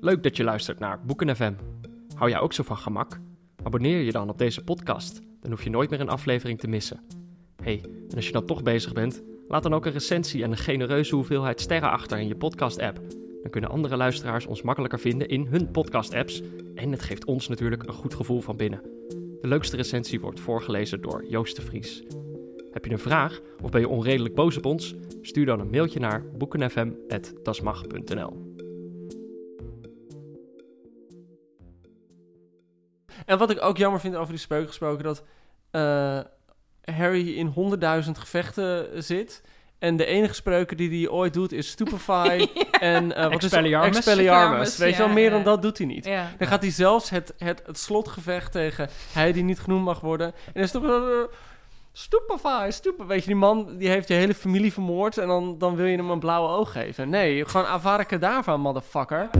Leuk dat je luistert naar Boeken FM. Hou jij ook zo van gemak? Abonneer je dan op deze podcast. Dan hoef je nooit meer een aflevering te missen. hey, en als je dan toch bezig bent, laat dan ook een recensie en een genereuze hoeveelheid sterren achter in je podcast-app. Dan kunnen andere luisteraars ons makkelijker vinden in hun podcast-apps. En het geeft ons natuurlijk een goed gevoel van binnen. De leukste recensie wordt voorgelezen door Joost de Vries. Heb je een vraag of ben je onredelijk boos op ons? Stuur dan een mailtje naar boekenfm.dasmag.nl. En wat ik ook jammer vind over die spreuk gesproken, dat eh, Harry in honderdduizend gevechten zit. En de enige spreuken die hij ooit doet is Stupefy en eh, wat is het? Expelliarmus. Expelliarmus. Weet je wel, meer dan dat doet hij niet. Dan gaat hij zelfs het, het, het slotgevecht tegen hij die niet genoemd mag worden. En dan is toch... eh, Stupefy, stupefy. Weet je, die man die heeft je hele familie vermoord en dan, dan wil je hem een blauwe oog geven. Nee, gewoon Avada Kedavra, motherfucker.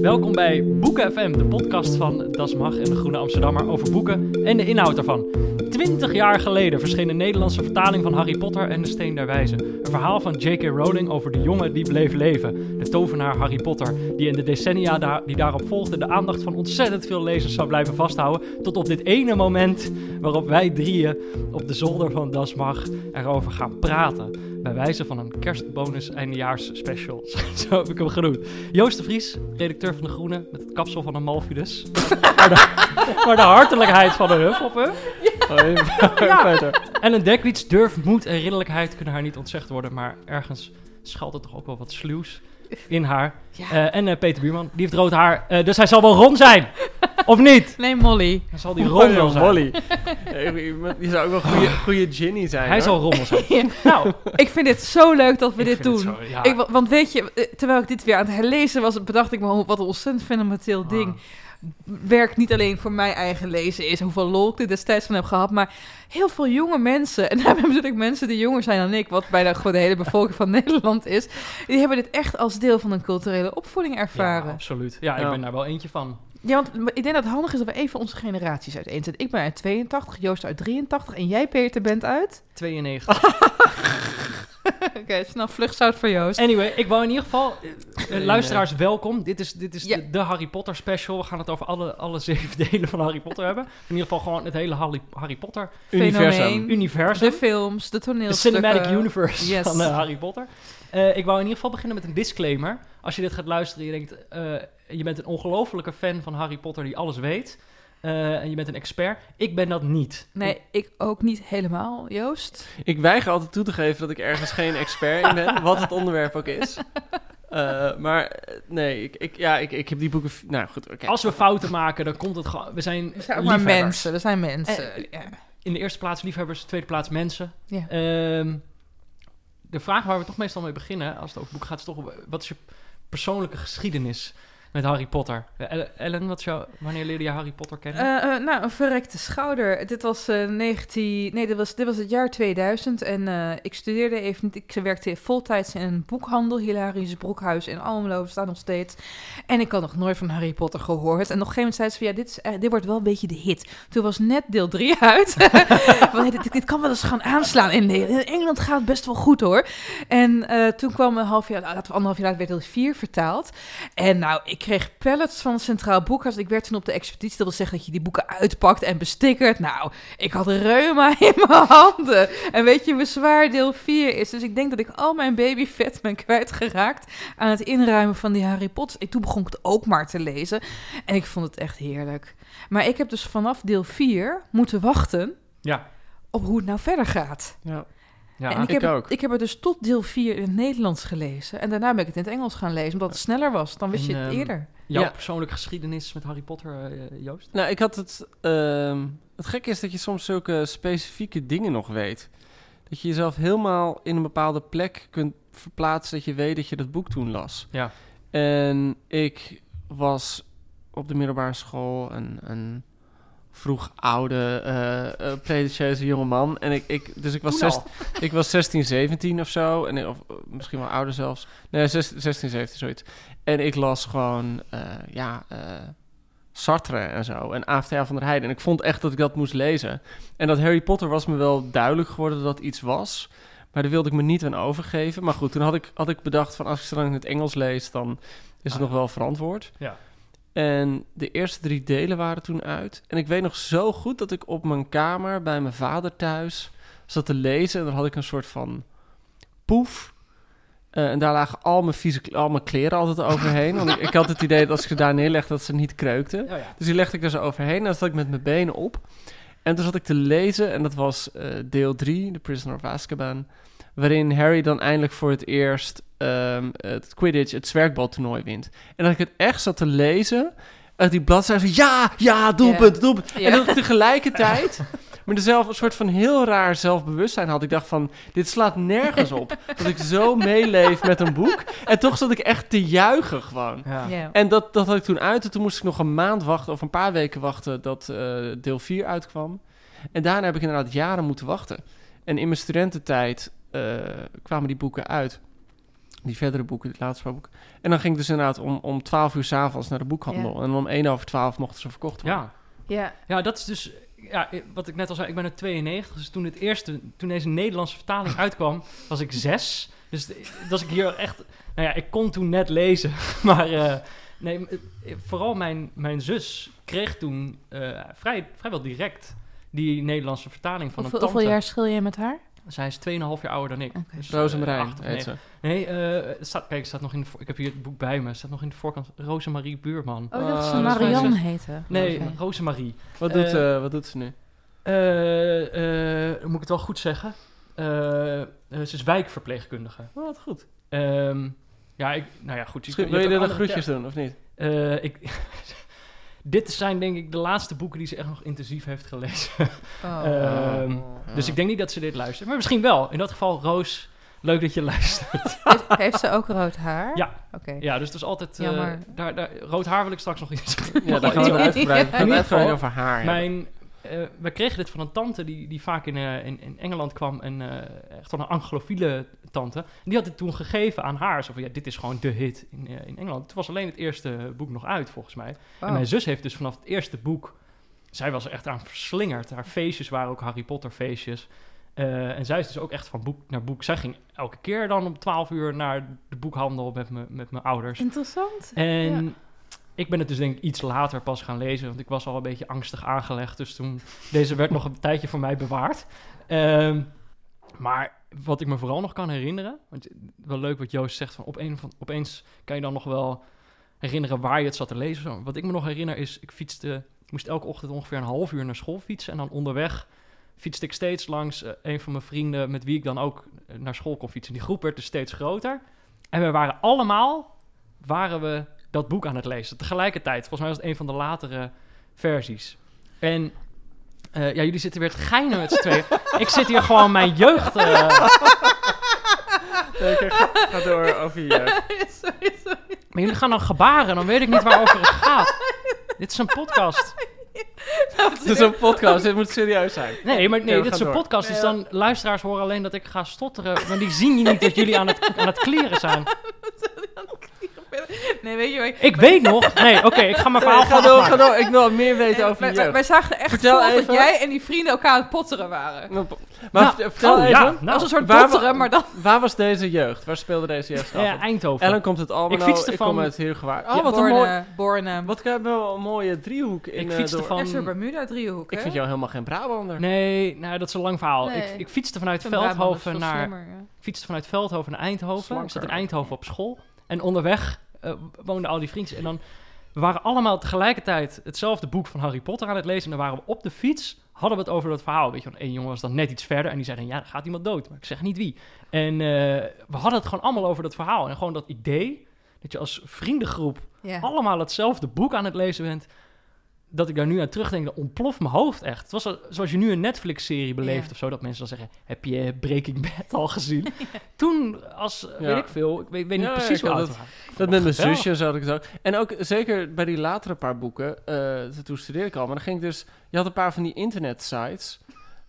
Welkom bij Boeken FM, de podcast van Das en de Groene Amsterdammer over boeken en de inhoud daarvan. Twintig jaar geleden verscheen een Nederlandse vertaling van Harry Potter en de Steen der Wijzen. Een verhaal van J.K. Rowling over de jongen die bleef leven. De tovenaar Harry Potter, die in de decennia die daarop volgden de aandacht van ontzettend veel lezers zou blijven vasthouden. Tot op dit ene moment waarop wij drieën op de zolder van Das erover gaan praten. Bij wijze van een kerstbonus eindejaars special. Zo heb ik hem genoemd. Joost de Vries, redacteur van De Groene, met het kapsel van een Malfidus. maar, de, maar de hartelijkheid van een Hufflepuff. Ja. En een Dekwits durf, moed en ridderlijkheid kunnen haar niet ontzegd worden. Maar ergens schuilt er toch ook wel wat sluws in haar. Ja. Eh, en eh, Peter Buurman, die heeft rood haar. eh, dus hij zal wel Ron zijn. of niet? Nee, Molly. Dan zal die Ron wel zijn. Molly. Je zou ook wel een goede, goede Ginny zijn. Hij hoor. zal Ron wel zijn. nou, Ik vind dit zo leuk dat we ik dit doen. het zo, ja. Ik, wa- want weet je, terwijl ik dit weer aan het herlezen was, bedacht ik me oh, wat een ontzettend fundamenteel Ah. Werk niet alleen voor mijn eigen lezen is, hoeveel lol ik er destijds van heb gehad, maar heel veel jonge mensen, en daar hebben natuurlijk mensen die jonger zijn dan ik, wat bijna gewoon de hele bevolking van Nederland is, die hebben dit echt als deel van een culturele opvoeding Ja, ervaren. absoluut. Ja, ik Ja. ben daar wel eentje van. Ja, want ik denk dat het handig is dat we even onze generaties uiteenzetten. Ik ben uit 82, Joost uit 83 en jij, Peter, bent uit? 92. Oké, snel vluchtzout voor Joost. Anyway, ik wou in ieder geval... eh, eh, luisteraars, welkom. Dit is, dit is Ja. de, de Harry Potter special. We gaan het over alle, alle zeven delen van Harry Potter hebben. In ieder geval gewoon het hele Harry, Harry Potter Universum. Fenomeen. universum. De films, de De toneelstukken. cinematic universe Yes. van eh, Harry Potter. Eh, ik wou in ieder geval beginnen met een disclaimer. Als je dit gaat luisteren en je denkt... eh, je bent een ongelofelijke fan van Harry Potter die alles weet... eh, en je bent een expert. Ik ben dat niet. Nee, ik ook niet helemaal, Joost. Ik weiger altijd toe te geven dat ik ergens geen expert in ben, wat het onderwerp ook is. Eh, maar eh, nee, ik, ik, ja, ik, ik heb die boeken... Nou goed, oké. Als we fouten maken, dan komt het gewoon... We zijn, We zijn maar liefhebbers. mensen, we zijn mensen. Ja. In de eerste plaats liefhebbers, tweede plaats mensen. Ja. Ehm, de vraag waar we toch meestal mee beginnen, als het over boeken gaat, is toch... Wat is je persoonlijke geschiedenis met Harry Potter? Eh, Elle- Ellen, wat is jouw, wanneer leerde je Harry Potter kennen? Eh, eh, nou, een verrekte schouder. Dit was, eh 19, nee, dit was, dit was het jaar 2000 en ik studeerde even. Ik werkte voltijds in een boekhandel, Hilarisch Broekhuis in Almelo, staat nog steeds. En ik had nog nooit van Harry Potter gehoord. En op een gegeven moment zei ze van, ja, dit, is, eh, dit wordt wel een beetje de hit. Toen was net deel 3 uit. Hey, dit, dit kan wel eens gaan aanslaan in, in Engeland gaat het best wel goed hoor. En toen kwam een half jaar, laten we anderhalf jaar later, werd deel 4 vertaald. En nou, ik kreeg pallets van het Centraal Boekhuis. Ik werd toen op de expeditie. Dat wil zeggen dat je die boeken uitpakt en bestickert. Nou, ik had reuma in mijn handen. En weet je hoe zwaar deel 4 is? Dus ik denk dat ik al mijn babyvet ben kwijtgeraakt aan het inruimen van die Harry Potter. En toen begon ik het ook maar te lezen. En ik vond het echt heerlijk. Maar ik heb dus vanaf deel 4 moeten wachten ja. op hoe het nou verder gaat. Ja. Ja. en ik, ik heb, ook. ik heb het dus tot deel 4 in het Nederlands gelezen. En daarna ben ik het in het Engels gaan lezen, omdat het sneller was. Dan wist je En, het ehm, eerder. Jouw Ja. persoonlijke geschiedenis met Harry Potter, eh, Joost? Nou, ik had het... ehm, Het gekke is dat je soms zulke specifieke dingen nog weet. Dat je jezelf helemaal in een bepaalde plek kunt verplaatsen... dat je weet dat je dat boek toen las. Ja. En ik was op de middelbare school een, een vroeg oude, eh eh, pretentieuze jonge man. En ik, ik, dus ik was, Toen zes, ik was 16, 17 of zo. En, of eh, misschien wel ouder zelfs. Nee, zes- 16, 17, zoiets. En ik las gewoon, ja, Sartre en zo. En AFTA van der Heijden. En ik vond echt dat ik dat moest lezen. En dat Harry Potter was me wel duidelijk geworden dat dat iets was. Maar daar wilde ik me niet aan overgeven. Maar goed, toen had ik, had ik bedacht van als ik ze dan in het Engels lees, dan is het Ah, nog wel verantwoord. Ja. En de eerste drie delen waren toen uit. En ik weet nog zo goed dat ik op mijn kamer bij mijn vader thuis zat te lezen. En dan had ik een soort van poef. Eh, en daar lagen al mijn, vieze, al mijn kleren altijd overheen. Want ik, ik had het idee dat als ik ze daar neerlegde, dat ze niet kreukten. Ja. Dus die legde ik er zo overheen. En dan zat ik met mijn benen op. En toen zat ik te lezen. En dat was eh, deel 3, The Prisoner of Azkaban. Waarin Harry dan eindelijk voor het eerst ehm, het Quidditch, het zwerkbaltoernooi wint. En dat ik het echt zat te lezen. Uit die bladzijde. zo, Ja, ja, doelpunt, doelpunt. Ja. En dat ik tegelijkertijd... Maar dezelfde een soort van heel raar zelfbewustzijn had. Ik dacht van, dit slaat nergens op. dat ik zo meeleef met een boek. En toch zat ik echt te juichen gewoon. Ja. Ja. En dat, dat had ik toen uit. En toen moest ik nog een maand wachten, of een paar weken wachten, dat eh, deel 4 uitkwam. En daarna heb ik inderdaad jaren moeten wachten. En in mijn studententijd eh, kwamen die boeken uit. Die verdere boeken, die laatste paar boeken. En dan ging ik dus inderdaad om, om 12 uur s'avonds naar de boekhandel. En om 1 over 12 mochten ze verkocht worden. Ja. Ja. ja, dat is dus... Ja, wat ik net al zei, ik ben uit 92. Dus toen, het eerste, toen deze Nederlandse vertaling uitkwam, was ik zes. Dus d- was ik hier echt... Nou ja, ik kon toen net lezen. Maar eh, nee, eh, vooral mijn, mijn zus kreeg toen eh, vrij, vrijwel direct die Nederlandse vertaling van Hoeveel, een tante. hoeveel jaar schil je met haar? Zij is 2,5 jaar ouder dan ik. Oké. Dus, eh, heet ze. Nee, eh, staat, kijk, staat nog in de, voor- ik heb hier het boek bij me. Het staat nog in de voorkant. Rosemarie Buurman. Oh, dat ze dat is Marianne heette. Nee, Oké. Rosemarie. Wat, doet, Eh, wat doet ze nu? Eh, eh, moet ik het wel goed zeggen? Ze is wijkverpleegkundige. Oh, wat goed. Ehm, ja, ik, nou ja, goed. Je wil je ook andere- groetjes doen, of niet? Eh, ik, dit zijn denk ik de laatste boeken die ze echt nog intensief heeft gelezen. Oh. Ehm, Ja. Dus ik denk niet dat ze dit luistert. Maar misschien wel. In dat geval, Roos, leuk dat je luistert. heeft, heeft ze ook rood haar? Ja. Oké. ja, dus het is altijd... eh, Jammer. daar, daar, rood haar wil ik straks nog iets Ja, daar gaan we het uitgebreid, over haar. Mijn, eh, we kregen dit van een tante die, die vaak in, eh, in, in Engeland kwam. En eh, echt van een anglofiele tante. En die had het toen gegeven aan haar. Zo van, ja, dit is gewoon de hit in, in Engeland. Toen was alleen het eerste boek nog uit, volgens mij. Oh. En mijn zus heeft dus vanaf het eerste boek... Zij was er echt aan verslingerd. Haar feestjes waren ook Harry Potter feestjes. Eh, en zij is dus ook echt van boek naar boek. Zij ging elke keer dan om 12 uur naar de boekhandel met, me, met mijn ouders. Interessant. En Ja. Ik ben het dus denk ik iets later pas gaan lezen, want ik was al een beetje angstig aangelegd. Dus toen, deze werd nog een tijdje voor mij bewaard. Ehm, maar wat ik me vooral nog kan herinneren, want wel leuk wat Joost zegt, van, op een van opeens kan je dan nog wel herinneren waar je het zat te lezen. Wat ik me nog herinner is, ik fietste, ik moest elke ochtend ongeveer een half uur naar school fietsen. En dan onderweg fietste ik steeds langs eh, een van mijn vrienden met wie ik dan ook eh, naar school kon fietsen. Die groep werd dus steeds groter. En we waren allemaal, waren we dat boek aan het lezen. Tegelijkertijd. Volgens mij was het een van de latere versies. En eh, ja, jullie zitten weer te geinen met z'n tweeën. ik zit hier gewoon mijn jeugd... eh, Oké, ga, ga door over je jeugd. sorry, sorry. maar jullie gaan dan gebaren, dan weet ik niet waarover het gaat. Dit is een podcast. Het is een podcast, dit moet serieus zijn. Nee, maar nee, dit is een door. podcast. Dus dan luisteraars horen alleen dat ik ga stotteren. Maar die zien niet dat jullie aan het, aan het kleren zijn. Nee, weet je wat? Ik weet nog... Nee, oké, ik ga mijn verhaal ga gewoon door, ga afmaken. door. Ik wil meer weten over wij, je wij, jeugd. wij zagen echt Vertel voor dat jij en die vrienden elkaar aan het potteren waren. Maar Nou, vert- vertel oh, even, ja, Dat nou, was een soort waar potteren, maar dan... waar was deze jeugd? Waar speelde deze jeugd af? ja, Eindhoven. Ellen komt uit Almelo, Ik fietste ik van- kom uit Heergewaard. Oh, Ja, wat een mooi... Borne. Wat hebben we een mooie driehoek in Ik eh, fietste van- Er een Bermuda-driehoek, Ik vind jou helemaal geen Brabander. Nee, nou, dat is een lang verhaal. Nee. Ik, ik fietste vanuit Ik Veldhoven veel naar... slimmer, ja. Ik fietste vanuit Veldhoven naar Eindhoven. Ik zat in. Eindhoven op school. En onderweg eh, woonden al die vriendjes. En dan we waren allemaal tegelijkertijd hetzelfde boek van Harry Potter aan het lezen. En dan waren we op de fiets, hadden we het over dat verhaal. Weet je, één jongen was dan net iets verder. En die zei dan, ja, er gaat iemand dood. Maar ik zeg niet wie. En eh, we hadden het gewoon allemaal over dat verhaal. En gewoon dat idee dat je als vriendengroep Ja. allemaal hetzelfde boek aan het lezen bent. Dat ik daar nu aan terugdenk, dan ontploft mijn hoofd echt. Het was zo- zoals je nu een Netflix-serie beleeft Ja. of zo, dat mensen dan zeggen, heb je Breaking Bad al gezien? Toen, als, Ja. weet ik veel, ik weet, weet niet Ja, precies oud dat-. Dat met mijn zusje zat ik zo. En ook zeker bij die latere paar boeken, eh, toen studeerde ik al, maar dan ging ik dus, je had een paar van die internet-sites,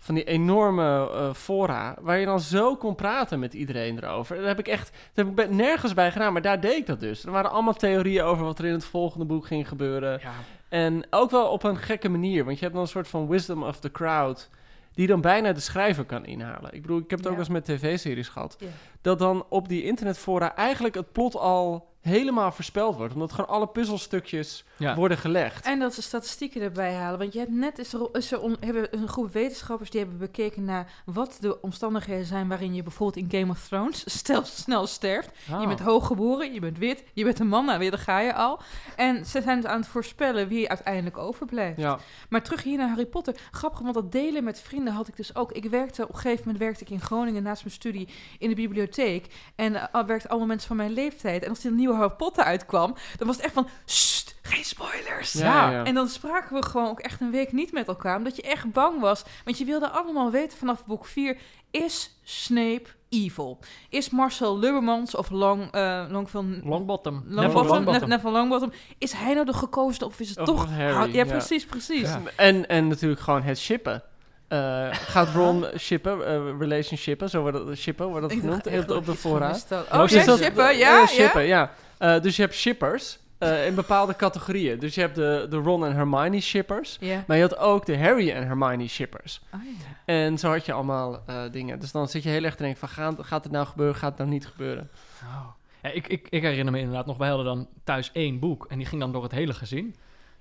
van die enorme eh, fora, waar je dan zo kon praten met iedereen erover. Dat heb ik echt, dat heb ik bij- nergens bij gedaan, maar daar deed ik dat dus. Er waren allemaal theorieën over wat er in het volgende boek ging gebeuren. Ja, En ook wel op een gekke manier, want je hebt dan een soort van wisdom of the crowd, die dan bijna de schrijver kan inhalen. Ik bedoel, ik heb het ook eens met tv-series gehad, Ja. dat dan op die internetfora eigenlijk het plot al helemaal voorspeld wordt, omdat gewoon alle puzzelstukjes ja. worden gelegd. En dat ze statistieken erbij halen. Want je hebt net is er, is er on- hebben een groep wetenschappers die hebben bekeken naar wat de omstandigheden zijn waarin je bijvoorbeeld in Game of Thrones stel, snel sterft. Oh. Je bent hooggeboren, je bent wit, je bent een man, nou weer, daar ga je al. En ze zijn dus aan het voorspellen wie uiteindelijk overblijft. Ja, Maar terug hier naar Harry Potter. Grappig, want dat delen met vrienden had ik dus ook. Ik werkte, op een gegeven moment werkte ik in Groningen naast mijn studie in de bibliotheek. En uh, werkten allemaal mensen van mijn leeftijd. En als er een nieuwe Harry Potter uitkwam, dan was het echt van... Sst, geen spoilers. Ja, ja, ja. En dan spraken we gewoon ook echt een week niet met elkaar. Omdat je echt bang was. Want je wilde allemaal weten vanaf boek 4... Is Snape evil? Is Marcel Lubbermans of Long, eh Long van... Longbottom. Neville Longbottom, Longbottom. Ne- Neville Longbottom. Is hij nou de gekozen of is het Of toch... Harry, ja, ja. precies, precies. Ja. en, en natuurlijk gewoon het shippen. Eh, gaat Ron shippen, eh, relationshippen, zo wordt dat, shippen wordt dat genoemd echt op, de had. Oh, is ja, dat- shippen, ja, ja. shippen, ja. Eh, dus je hebt shippers eh, in bepaalde categorieën. Dus je hebt de, de Ron en Hermione shippers. Maar je had ook de Harry en Hermione shippers. Oh, ja. En zo had je allemaal eh, dingen. Dus dan zit je heel erg te denken van... Gaat, gaat het nou gebeuren, gaat het nou niet gebeuren? Oh. Ja, ik, ik, ik herinner me inderdaad nog, wij hadden dan thuis één boek en die ging dan door het hele gezin.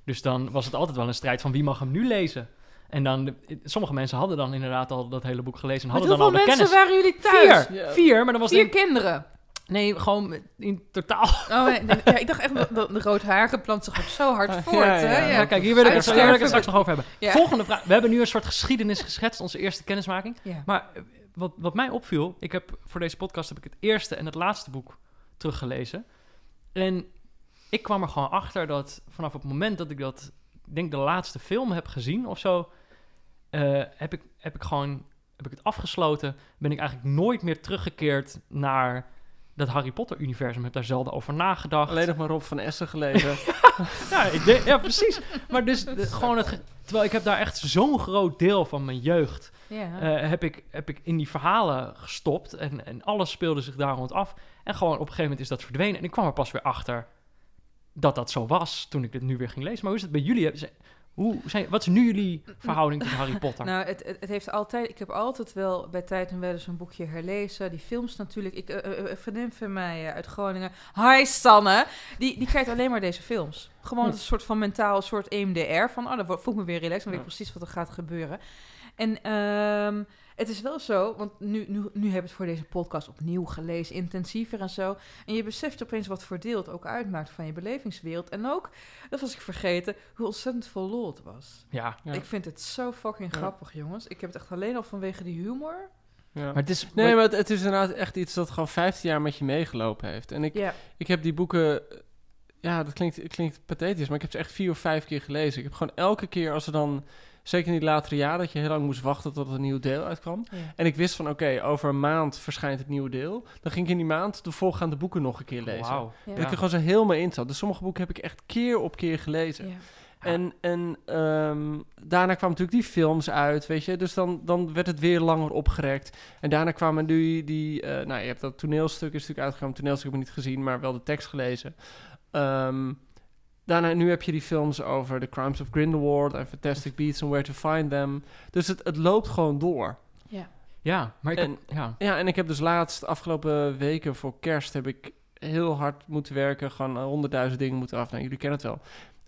Dus dan was het altijd wel een strijd van wie mag hem nu lezen. En dan, sommige mensen hadden dan inderdaad al dat hele boek gelezen en hadden dan hoeveel al de mensen kennis. waren jullie thuis? Vier, Ja. vier, maar dan was Vier kinderen. nee, gewoon in totaal. Oh, nee, nee, ja, ik dacht echt, dat de roodharige plant zich ook zo hard voort. ja, hè? ja. Kijk, hier wil ik, het, hier wil ik het Uitsterven. straks nog over hebben. Ja. Volgende vraag. We hebben nu een soort geschiedenis geschetst, onze eerste kennismaking. Ja. Maar eh, wat, wat mij opviel, ik heb voor deze podcast heb ik het eerste en het laatste boek teruggelezen. En ik kwam er gewoon achter dat vanaf het moment dat ik dat, ik denk de laatste film heb gezien of zo, eh, heb, ik, heb ik gewoon, heb ik het afgesloten. Ben ik eigenlijk nooit meer teruggekeerd naar dat Harry Potter universum. Heb daar zelden over nagedacht. Alleen nog maar Rob van Essen gelezen. Ja, ik denk, ja precies. Maar dus de- gewoon het, terwijl ik heb daar echt zo'n groot deel van mijn jeugd eh, heb, ik, heb ik in die verhalen gestopt. En, en alles speelde zich daar rond af. En gewoon op een gegeven moment is dat verdwenen. En ik kwam er pas weer achter dat dat zo was toen ik dit nu weer ging lezen. Maar hoe is het bij jullie? Hoe zijn, wat is nu jullie verhouding tot Harry Potter? Nou, het, het, het heeft altijd... Ik heb altijd wel bij tijd en wel eens een boekje herlezen. Die films natuurlijk. Ik, een vriendin van mij eh, uit Groningen... Hi, Sanne! Die, die kijkt alleen maar deze films. Gewoon Hm. een soort van mentaal soort EMDR. Van, oh, dan voel ik me weer relaxed. Dan weet ik precies wat er gaat gebeuren. En ehm, het is wel zo, want nu, nu, nu heb ik het voor deze podcast opnieuw gelezen, intensiever en zo. En je beseft opeens wat voor deel het ook uitmaakt van je belevingswereld. En ook, dat was ik vergeten, hoe ontzettend vol lol het was. ja, Ja. Ik vind het zo fucking Ja. grappig, jongens. Ik heb het echt alleen al vanwege die humor. ja. maar het is... Nee, maar het, het is inderdaad echt iets dat gewoon 15 jaar met je meegelopen heeft. En ik, Ja. ik heb die boeken... Ja, dat klinkt, klinkt pathetisch, maar ik heb ze echt vier of vijf keer gelezen. Ik heb gewoon elke keer als er dan... Zeker in die latere jaren, dat je heel lang moest wachten tot een nieuw deel uitkwam. ja. En ik wist van, oké, over een maand verschijnt het nieuwe deel. Dan ging ik in die maand de voorgaande boeken nog een keer lezen. Ja. Dat ik er gewoon zo helemaal in zat. Dus sommige boeken heb ik echt keer op keer gelezen. Ja. En, en ehm, daarna kwamen natuurlijk die films uit, weet je. Dus dan, dan werd het weer langer opgerekt. En daarna kwamen die... die eh, nou, je hebt dat toneelstuk is natuurlijk uitgekomen. Toneelstuk heb ik niet gezien, maar wel de tekst gelezen. Ehm, daarna, nu heb je die films over The Crimes of Grindelwald... en Fantastic Beasts and Where to Find Them. Dus het, het loopt gewoon door. Ja. Ja, maar ik En- heb- ja. Ja, en ik heb dus laatst, afgelopen weken voor kerst... heb ik heel hard moeten werken. Gewoon honderdduizend dingen moeten af. Nou, jullie kennen het wel.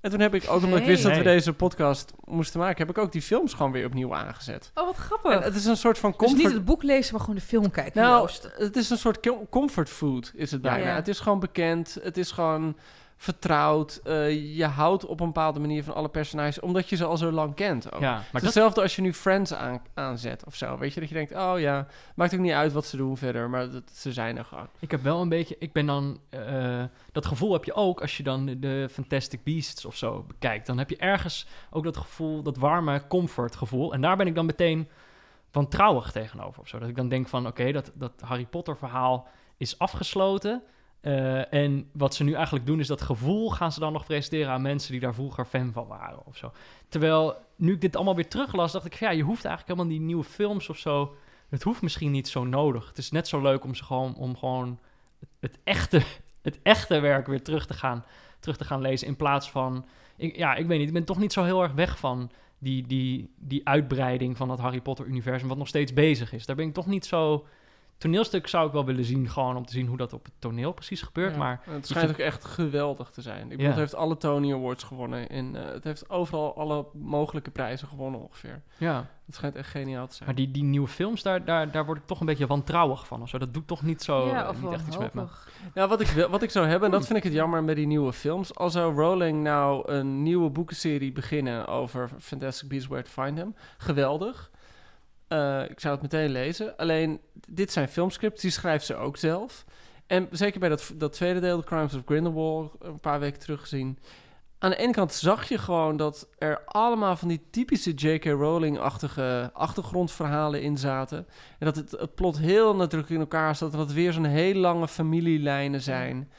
En toen heb ik, ook omdat ik wist dat we deze podcast moesten maken... heb ik ook die films gewoon weer opnieuw aangezet. Oh, wat grappig. En het is een soort van dus comfort... niet het boek lezen, maar gewoon de film kijken. nou, het is een soort com- comfort food, is het Ja. bijna. Ja. Het is gewoon bekend. Het is gewoon vertrouwd. Eh, je houdt op een bepaalde manier van alle personages, omdat je ze al zo lang kent. Ook. Ja, maar dat, hetzelfde als je nu Friends aan, aanzet of zo. Weet je, dat je denkt, oh ja, maakt ook niet uit wat ze doen verder, maar dat, ze zijn er gewoon. ik heb wel een beetje... Ik ben dan... eh, dat gevoel heb je ook als je dan de- Fantastic Beasts of zo bekijkt. Dan heb je ergens ook dat gevoel, dat warme comfort gevoel. En daar ben ik dan meteen wantrouwig tegenover of zo. Dat ik dan denk van, oké, dat, dat Harry Potter verhaal is afgesloten... Eh, en wat ze nu eigenlijk doen is dat gevoel gaan ze dan nog presenteren aan mensen die daar vroeger fan van waren of zo. Terwijl nu ik dit allemaal weer teruglas, dacht ik, ja, je hoeft eigenlijk helemaal die nieuwe films of zo. Het hoeft misschien niet zo nodig. Het is net zo leuk om ze gewoon om gewoon het, het echte, het echte werk weer terug te gaan, terug te gaan lezen in plaats van, ik, ja, ik weet niet, ik ben toch niet zo heel erg weg van die, die, die uitbreiding van dat Harry Potter universum wat nog steeds bezig is. Daar ben ik toch niet zo toneelstuk zou ik wel willen zien, gewoon om te zien hoe dat op het toneel precies gebeurt. Ja. Maar het schijnt ook echt geweldig te zijn. Ik bedoel, het heeft alle Tony Awards gewonnen. En, eh, het heeft overal alle mogelijke prijzen gewonnen ongeveer. ja, Het schijnt echt geniaal te zijn. maar die, die nieuwe films, daar, daar, daar word ik toch een beetje wantrouwig van. Of zo. Dat doet toch niet zo, ja, eh, of niet echt iets met me. Ja, wat ik, wil- wat ik zou hebben, en dat vind ik het jammer met die nieuwe films. Al zou Rowling nou een nieuwe boekenserie beginnen over Fantastic Beasts Where to Find Them. Geweldig. Eh, ik zou het meteen lezen. Alleen, dit zijn filmscripts, die schrijft ze ook zelf. En zeker bij dat, dat tweede deel, The Crimes of Grindelwald, een paar weken terug gezien. Aan de ene kant zag je gewoon dat er allemaal van die typische J.K. Rowling-achtige achtergrondverhalen in zaten. En dat het, het plot heel nadrukkelijk in elkaar zat. En dat het weer zo'n heel lange familielijnen zijn.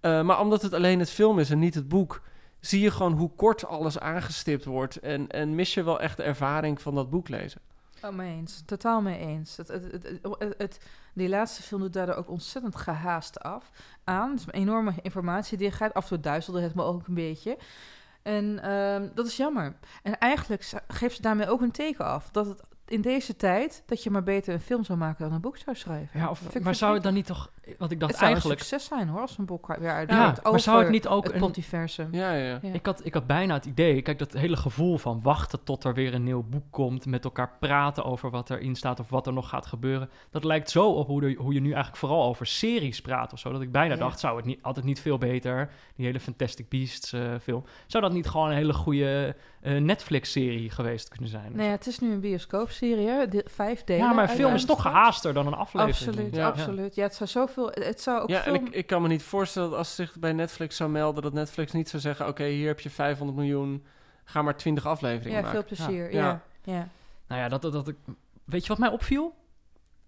Uh, maar omdat het alleen het film is en niet het boek, zie je gewoon hoe kort alles aangestipt wordt. En, en mis je wel echt de ervaring van dat boek lezen. Oh, mee eens. Totaal mee eens. Het, het, het, die laatste film doet daardoor ook ontzettend gehaast af aan. Het is een enorme informatie die gaat. Af en toe duizelde het me ook een beetje. En ehm, dat is jammer. En eigenlijk geeft ze daarmee ook een teken af. Dat het in deze tijd, dat je maar beter een film zou maken dan een boek zou schrijven. Ja, of, maar zou het dan niet toch... Want ik dacht Het zou eigenlijk... een succes zijn hoor, als een boek weer uit Ja, maar zou het niet ook het een-. Ja, ja. Ja. Ik had, ik had bijna het idee, kijk, dat hele gevoel van wachten tot er weer een nieuw boek komt, met elkaar praten over wat erin staat of wat er nog gaat gebeuren. Dat lijkt zo op hoe, de, hoe je nu eigenlijk vooral over series praat of zo. Dat ik bijna Ja. dacht, zou het niet, altijd niet veel beter, die hele Fantastic Beasts eh, film, zou dat niet gewoon een hele goede eh, Netflix-serie geweest kunnen zijn? of Nee, het is nu een bioscoopserie, hè? De- vijf delen. ja, maar een film is toch gehaaster dan een aflevering. Absoluut, Ja. absoluut. Ja, het zou zoveel... Het zou ook Ja, en ik, ik kan me niet voorstellen dat als ze zich bij Netflix zou melden, dat Netflix niet zou zeggen: Oké, hier heb je 500 miljoen, ga maar 20 afleveringen ja, maken. veel plezier. Ja. Ja, ja. Nou ja, dat, dat, dat ik... Weet je wat mij opviel?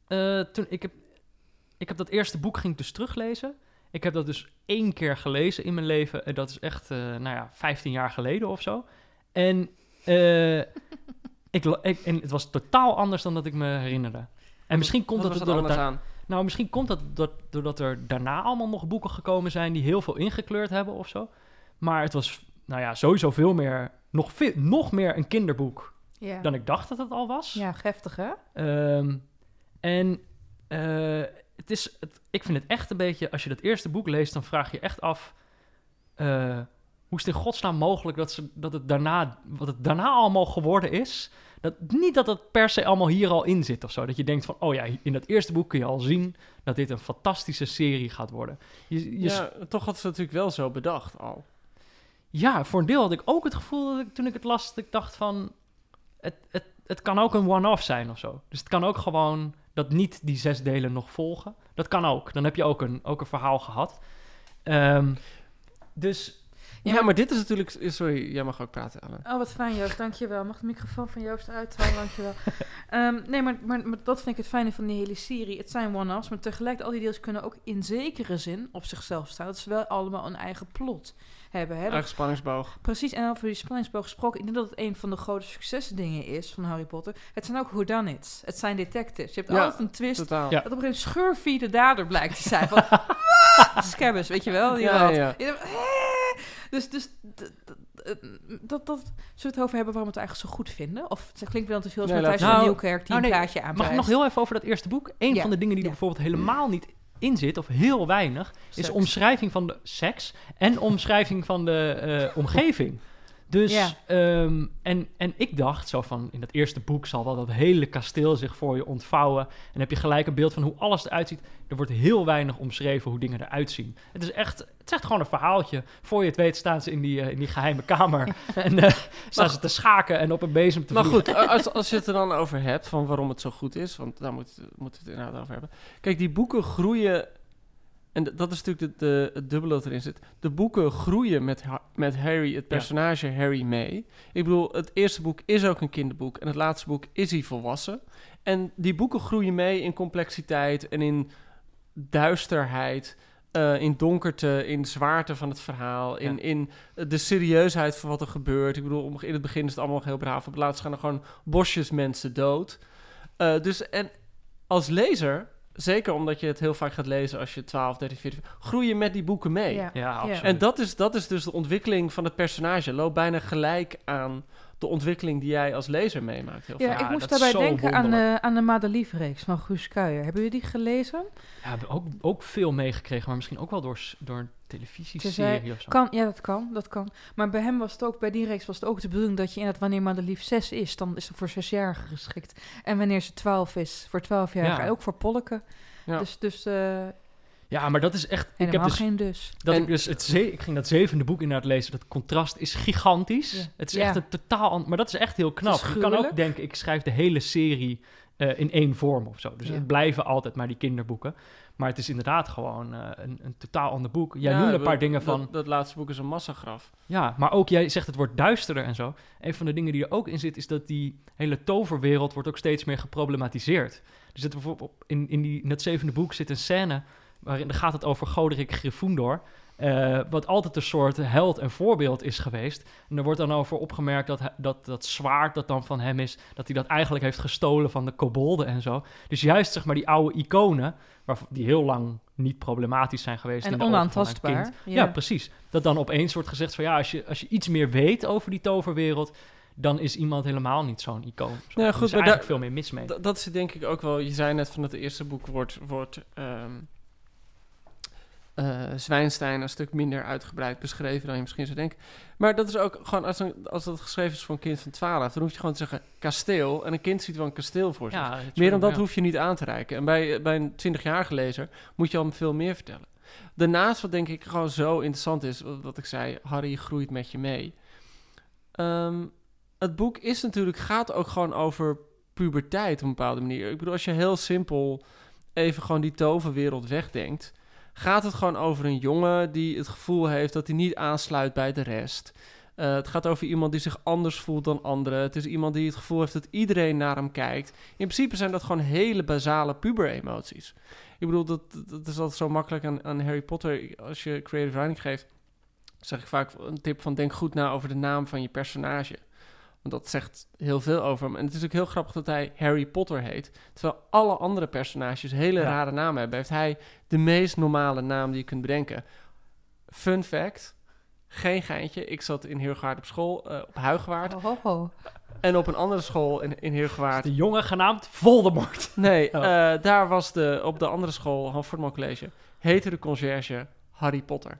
Eh, toen ik heb, ik heb dat eerste boek ging dus teruglezen. Ik heb dat dus één keer gelezen in mijn leven. En dat is echt, eh, nou ja, 15 jaar geleden of zo. En, eh, ik, ik, en het was totaal anders dan dat ik me herinnerde. En misschien komt dat, er anders daar- aan? Nou, misschien komt dat, dat doordat er daarna allemaal nog boeken gekomen zijn die heel veel ingekleurd hebben of zo. Maar het was, nou ja, sowieso veel meer, nog, veel, nog meer een kinderboek Ja. dan ik dacht dat het al was. ja, heftig hè? Ehm, en eh, het is, het, ik vind het echt een beetje, als je dat eerste boek leest, dan vraag je echt af, eh, hoe is het in godsnaam mogelijk dat, ze, dat het daarna, wat het daarna allemaal geworden is? Dat, niet dat het per se allemaal hier al in zit of zo. Dat je denkt van, oh ja, in dat eerste boek kun je al zien dat dit een fantastische serie gaat worden. Je, je Ja, toch had ze natuurlijk wel zo bedacht al. ja, voor een deel had ik ook het gevoel dat ik toen ik het las, dat ik dacht van, het, het, het kan ook een one-off zijn of zo. Dus het kan ook gewoon dat niet die zes delen nog volgen. Dat kan ook. Dan heb je ook een, ook een verhaal gehad. Ehm, dus Ja, maar, dit is natuurlijk... Sorry, jij mag ook praten. Oh, wat fijn Joost, dankjewel. Mag de microfoon van Joost uithalen, dankjewel. Ehm nee, maar, maar, maar dat vind ik het fijne van die hele serie. Het zijn one-offs, maar tegelijk al die deels kunnen ook in zekere zin op zichzelf staan. Dat ze wel allemaal een eigen plot hebben. Hè? Eigen spanningsboog. Precies, en over die spanningsboog gesproken. Ik denk dat het een van de grote succesdingen is van Harry Potter. Het zijn ook whodunits. Het zijn detectives. Je hebt Ja, altijd een twist. Totaal. Ja. Dat op een gegeven moment de dader blijkt te zijn. Van? Scabbers, weet je wel? Die Ja, ja. Je denkt, "Hè?" Dus, dus d- dat, dat, zullen we het over hebben waarom we het eigenlijk zo goed vinden? Of het klinkt wel te veel als Nee, Matthijs van we- Nieuwkerk die Nou, een nee, plaatje mag aanprijst. ik nog heel even over dat eerste boek? Een Ja. van de dingen die er bijvoorbeeld helemaal niet in zit, of heel weinig, is omschrijving van de seks en omschrijving van de eh, omgeving. Dus, ehm, en, en ik dacht zo van, in dat eerste boek zal wel dat hele kasteel zich voor je ontvouwen. En heb je gelijk een beeld van hoe alles eruit ziet. Er wordt heel weinig omschreven hoe dingen eruit zien. Het is echt, het is echt gewoon een verhaaltje. Voor je het weet staan ze in die, eh, in die geheime kamer. en eh, staan ze te schaken en op een bezem te Maar vliegen. goed, als, als je het er dan over hebt, van waarom het zo goed is, want daar moet- moeten we het inderdaad over hebben. Kijk, die boeken groeien, en dat is natuurlijk de, de, het dubbele dat erin zit. De boeken groeien met, met Harry, het personage Harry, mee. Ik bedoel, het eerste boek is ook een kinderboek en het laatste boek is hij volwassen. En die boeken groeien mee in complexiteit en in duisterheid. eh, in donkerte, in zwaarte van het verhaal, in, Ja. in de serieusheid van wat er gebeurt. Ik bedoel, in het begin is het allemaal nog heel braaf. Op het laatst gaan er gewoon bosjes mensen dood. Eh, dus en als lezer, zeker omdat je het heel vaak gaat lezen als je 12, 13, 14, groei je met die boeken mee. Ja. Ja, absoluut. En dat is, dat is dus de ontwikkeling van het personage. Loopt bijna gelijk aan de ontwikkeling die jij als lezer meemaakt. Heel Ja. Ja, ik moest is daarbij denken aan de, aan de Madelief-reeks van Guus Kuijer. Hebben jullie die gelezen? Ja, ook, ook veel meegekregen, maar misschien ook wel door, door een televisieserie of zo. Kan, ja, dat kan, dat kan. Maar bij hem was het ook, bij die reeks was het ook de bedoeling dat je inderdaad, wanneer Madelief 6 is, dan is het voor zesjarigen geschikt. En wanneer ze 12 is, voor 12-jarigen. Ja. En ook voor polken. Ja. Dus, dus eh Ja, maar dat is echt... Ik heb helemaal dus geen dus. Dat En- ik dus het ze- ik ging dat zevende boek inderdaad lezen. Dat contrast is gigantisch. Ja. Het is Ja. echt een totaal... Maar dat is echt heel knap. Je kan ook denken, ik schrijf de hele serie eh, in één vorm of zo. Dus Ja. het blijven altijd maar die kinderboeken. Maar het is inderdaad gewoon eh, een, een totaal ander boek. Jij Ja, noemde een we- paar dingen van... Dat, laatste boek is een massagraf. Ja, maar ook jij zegt het wordt duisterder en zo. Een van de dingen die er ook in zit, is dat die hele toverwereld wordt ook steeds meer geproblematiseerd. Er zit bijvoorbeeld in, in, die, in dat zevende boek zit een scène waarin dan gaat het over Goderic Gryffindor. eh, wat altijd een soort held en voorbeeld is geweest. En er wordt dan over opgemerkt dat, dat dat zwaard dat dan van hem is, dat hij dat eigenlijk heeft gestolen van de kobolden en zo. Dus juist zeg maar die oude iconen, waarvan- die heel lang niet problematisch zijn geweest. in En de onaantastbaar. kind. Ja. precies. Dat dan opeens wordt gezegd van ja, als je, als je iets meer weet over die toverwereld, dan is iemand helemaal niet zo'n icoon. Zo. Nee, Er goed, is maar eigenlijk daar- veel meer mis mee. D- dat is denk ik ook wel. Je zei net van het eerste boek wordt, wordt ehm, eh, Zwijnstein een stuk minder uitgebreid beschreven dan je misschien zou denken. Maar dat is ook gewoon, als, een, als dat geschreven is voor een kind van 12, dan hoef je gewoon te zeggen kasteel. En een kind ziet wel een kasteel voor zich. ja, Meer dan dat ja. hoef je niet aan te reiken. En bij, bij een 20-jarige lezer moet je al veel meer vertellen. Daarnaast, wat denk ik gewoon zo interessant is, wat, wat ik zei, Harry groeit met je mee. Ehm, het boek is natuurlijk, gaat ook gewoon over puberteit op een bepaalde manier. Ik bedoel, als je heel simpel even gewoon die toverwereld wegdenkt, gaat het gewoon over een jongen die het gevoel heeft dat hij niet aansluit bij de rest. Eh, het gaat over iemand die zich anders voelt dan anderen. Het is iemand die het gevoel heeft dat iedereen naar hem kijkt. In principe zijn dat gewoon hele basale puber-emoties. Ik bedoel, dat, dat- is altijd zo makkelijk aan, aan Harry Potter. Als je creative writing geeft, zeg ik vaak een tip van denk goed na over de naam van je personage. Want dat zegt heel veel over hem. En het is ook heel grappig dat hij Harry Potter heet. Terwijl alle andere personages hele Ja. rare namen hebben. Heeft hij de meest normale naam die je kunt bedenken. Fun fact, geen geintje. Ik zat in Heergewaard op school, eh, op Huigwaard. En op een andere school in, in Heergewaard. De jongen genaamd Voldemort. Nee, Oh. eh, daar was de, op de andere school, Hanfordman College, heette de conciërge Harry Potter.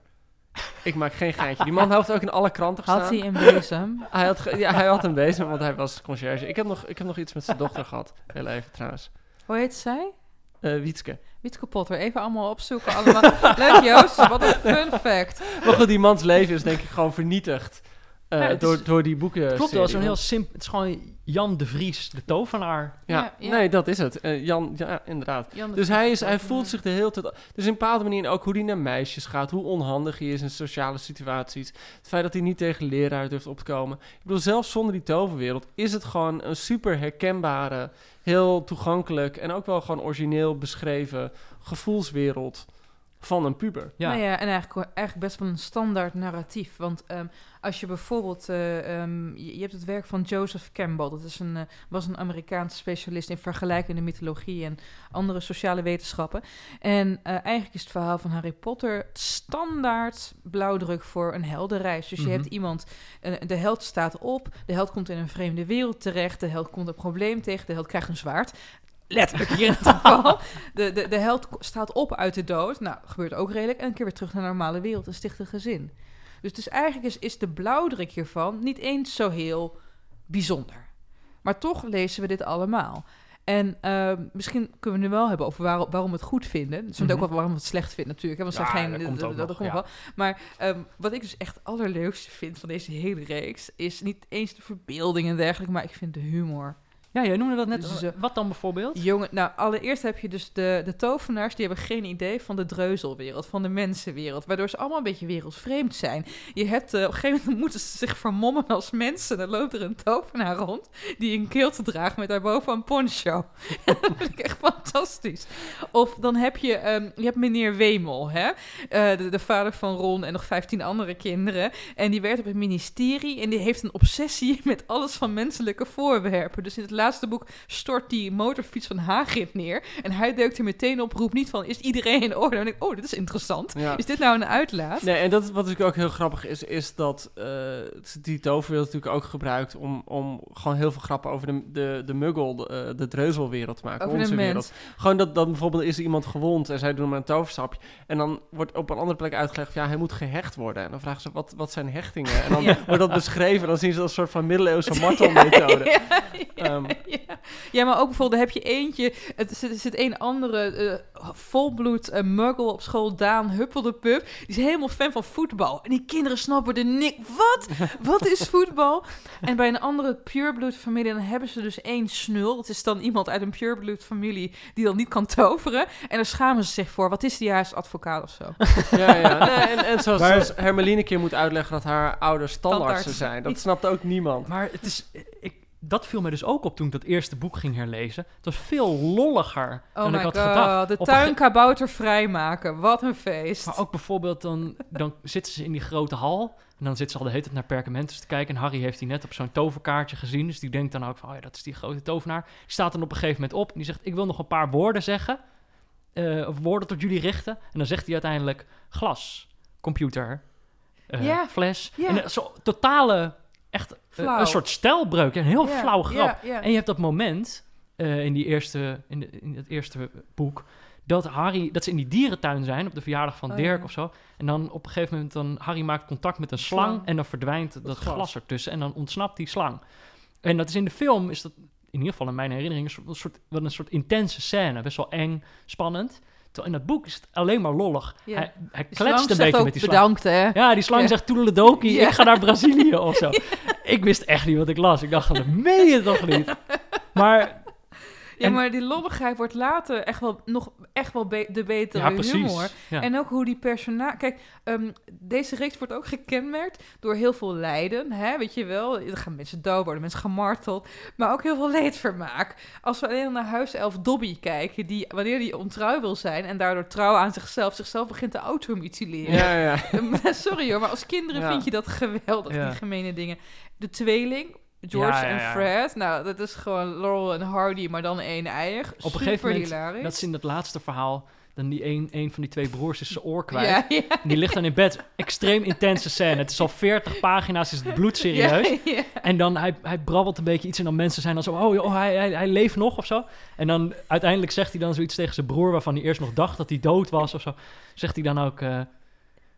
Ik maak geen geintje. Die man heeft ook in alle kranten gestaan. Had hij een bezem? Hij had, ja, hij had een bezem, want hij was conciërge. Ik heb nog, ik heb nog iets met zijn dochter gehad. Heel even trouwens. Hoe heet zij? Eh Wietske. Wietke Potter. Even allemaal opzoeken. Allemaal. Leuk Joost, wat een fun fact. Maar goed, die mans leven is denk ik gewoon vernietigd. Eh, Ja, het is- door, door die boeken. Klopt wel, zo'n heel simpel... Het is gewoon Jan de Vries, de tovenaar. Ja, nee, dat is het. Eh, Jan, ja, inderdaad. Jan Dus hij, is, hij voelt een- zich de hele tijd... Dus in een bepaalde manier ook hoe hij naar meisjes gaat, hoe onhandig hij is in sociale situaties. Het feit dat hij niet tegen leraar durft op te komen. Ik bedoel, zelfs zonder die toverwereld is het gewoon een super herkenbare, heel toegankelijk en ook wel gewoon origineel beschreven gevoelswereld van een puber. Ja. Nou ja, en eigenlijk, eigenlijk best wel een standaard narratief. Want ehm, als je bijvoorbeeld... eh, ehm, je, je hebt het werk van Joseph Campbell. Dat is een, eh, was een Amerikaanse specialist in vergelijkende mythologie... en andere sociale wetenschappen. En eh, eigenlijk is het verhaal van Harry Potter... standaard blauwdruk voor een heldenreis. Dus je Mhm. hebt iemand... de held staat op, de held komt in een vreemde wereld terecht... de held komt een probleem tegen, de held krijgt een zwaard... Letterlijk hier in het geval. De, de, de held staat op uit de dood. Nou, gebeurt ook redelijk. En een keer weer terug naar de normale wereld en sticht een gezin. Dus, dus eigenlijk is, is de blauwdruk hiervan niet eens zo heel bijzonder. Maar toch lezen we dit allemaal. En eh, misschien kunnen we nu wel hebben over waar- waarom we het goed vinden. Dus Mhm. ook wel waarom we het slecht vinden natuurlijk. Hè? Want Ja, zijn geen, dat komt ook nog, ja. wel. Maar ehm, wat ik dus echt allerleukste vind van deze hele reeks... is niet eens de verbeelding en dergelijke... maar ik vind de humor. Ja, jij noemde dat net. Dus, eh, wat dan bijvoorbeeld? Jongen, nou, allereerst heb je dus de, de tovenaars... die hebben geen idee van de dreuzelwereld, van de mensenwereld... waardoor ze allemaal een beetje wereldvreemd zijn. Je hebt, eh, op een gegeven moment moeten ze zich vermommen als mensen... dan loopt er een tovenaar rond die een kilte draagt... met daarboven een poncho. dat vind ik echt fantastisch. Of dan heb je, ehm, je hebt meneer Wemel, hè? Eh, de, de vader van Ron en nog 15 andere kinderen. En die werkt op het ministerie en die heeft een obsessie met alles van menselijke voorwerpen. Dus in het laatste boek stort die motorfiets van Hagrid neer. En hij duikt er meteen op, roept niet van, is iedereen in orde? En ik, oh, dit is interessant. Ja. Is dit nou een uitlaat? Nee, en dat is wat natuurlijk ook heel grappig is, is dat eh, die toverwereld natuurlijk ook gebruikt om, om gewoon heel veel grappen over de, de, de muggle, de, eh, de dreuzelwereld te maken. Over onze wereld. Gewoon dat, dat bijvoorbeeld is er iemand gewond en zij doen maar een toverstapje. En dan wordt op een andere plek uitgelegd ja, hij moet gehecht worden. En dan vragen ze, wat, wat zijn hechtingen? En dan Ja. wordt dat beschreven en dan zien ze dat soort van middeleeuwse martelmethode. Ja, ja, Ehm, ja. ja, maar ook bijvoorbeeld heb je eentje. Het zit, er zit een andere eh, volbloed eh, muggle op school, Daan Huppeldepup. Die is helemaal fan van voetbal. En die kinderen snappen er niks. Wat? Wat is voetbal? En bij een andere purebloed familie, dan hebben ze dus één snul. Dat is dan iemand uit een purebloed familie die dan niet kan toveren. En daar schamen ze zich voor. Wat is die juist advocaat of zo? ja, ja. Nee, en, en zoals, Maar- zoals Hermeline een keer moet uitleggen dat haar ouders tandartsen Tandarts. zijn. Dat snapt ook niemand. Maar het is, ik, dat viel me dus ook op toen ik dat eerste boek ging herlezen. Het was veel lolliger Oh dan ik had god, gedacht. de Op een tuin ge- kabouter vrijmaken. Wat een feest. Maar ook bijvoorbeeld, dan, dan zitten ze in die grote hal. En dan zitten ze al de hele tijd naar perkamentes te kijken. En Harry heeft die net op zo'n toverkaartje gezien. Dus die denkt dan ook van, oh ja, dat is die grote tovenaar. Die staat dan op een gegeven moment op. En die zegt, ik wil nog een paar woorden zeggen. eh, of woorden tot jullie richten. En dan zegt hij uiteindelijk glas, computer, eh, fles. En zo totale, echt Flauw. een soort stijlbreuk. Een heel Ja, flauw grap. En je hebt dat moment eh, in, die eerste, in, de, in het eerste boek... dat Harry, dat ze in die dierentuin zijn... op de verjaardag van Oh, Dirk ja. of zo. En dan op een gegeven moment... dan Harry maakt contact met een slang... Slang. en dan verdwijnt dat, glas. glas. ertussen... en dan ontsnapt die slang. En dat is in de film... is dat in ieder geval in mijn herinnering... een soort, een soort, wel een soort intense scène. Best wel eng, spannend. Terwijl in dat boek is het alleen maar lollig. Ja. Hij, hij kletst een beetje met die slang. bedankt, hè? Ja, die slang Ja. zegt toedeledokie, Ja. ik ga naar Brazilië of zo. Ik wist echt niet wat ik las. Ik dacht, dat meen je toch niet? Maar Ja, En- maar die lolligheid wordt later echt wel nog echt wel be- de betere ja, precies. humor. Ja. En ook hoe die personage... Kijk, ehm, deze reeks wordt ook gekenmerkt door heel veel lijden. Hè? Weet je wel, er gaan mensen dood worden, mensen gemarteld. Maar ook heel veel leedvermaak. Als we alleen naar huiself Dobby kijken... die wanneer die ontrouw wil zijn... en daardoor trouw aan zichzelf... zichzelf begint te automutileren. Ja, ja. Sorry hoor, maar als kinderen vind je dat geweldig, die gemene dingen. De tweeling... George Ja, ja, en. Fred. Nou, dat is gewoon Laurel en Hardy, maar dan één eier. Op een gegeven moment, hilarisch. dat is in het laatste verhaal, dan die een, een van die twee broers is zijn oor kwijt. En die ligt dan in bed. Extreem intense scène. Het is al 40 pagina's, is het bloedserieus. En dan, hij, hij brabbelt een beetje iets en dan mensen zijn dan zo, oh, joh, hij, hij, hij leeft nog of zo. En dan uiteindelijk zegt hij dan zoiets tegen zijn broer, waarvan hij eerst nog dacht dat hij dood was of zo. Zegt hij dan ook, eh,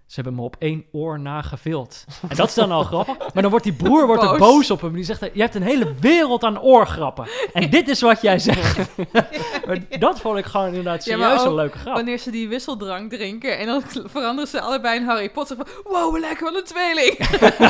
ze hebben me op één oor nagevild. En dat is dan al grappig. Maar dan wordt die broer wordt er Boos. op hem. Die zegt, je hebt een hele wereld aan oorgrappen. En dit is wat jij zegt. maar dat vond ik gewoon inderdaad Ja, serieus maar een leuke grap. Wanneer ze die wisseldrank drinken en dan veranderen ze allebei in Harry Potter. Van, wow, lekker, wat een tweeling.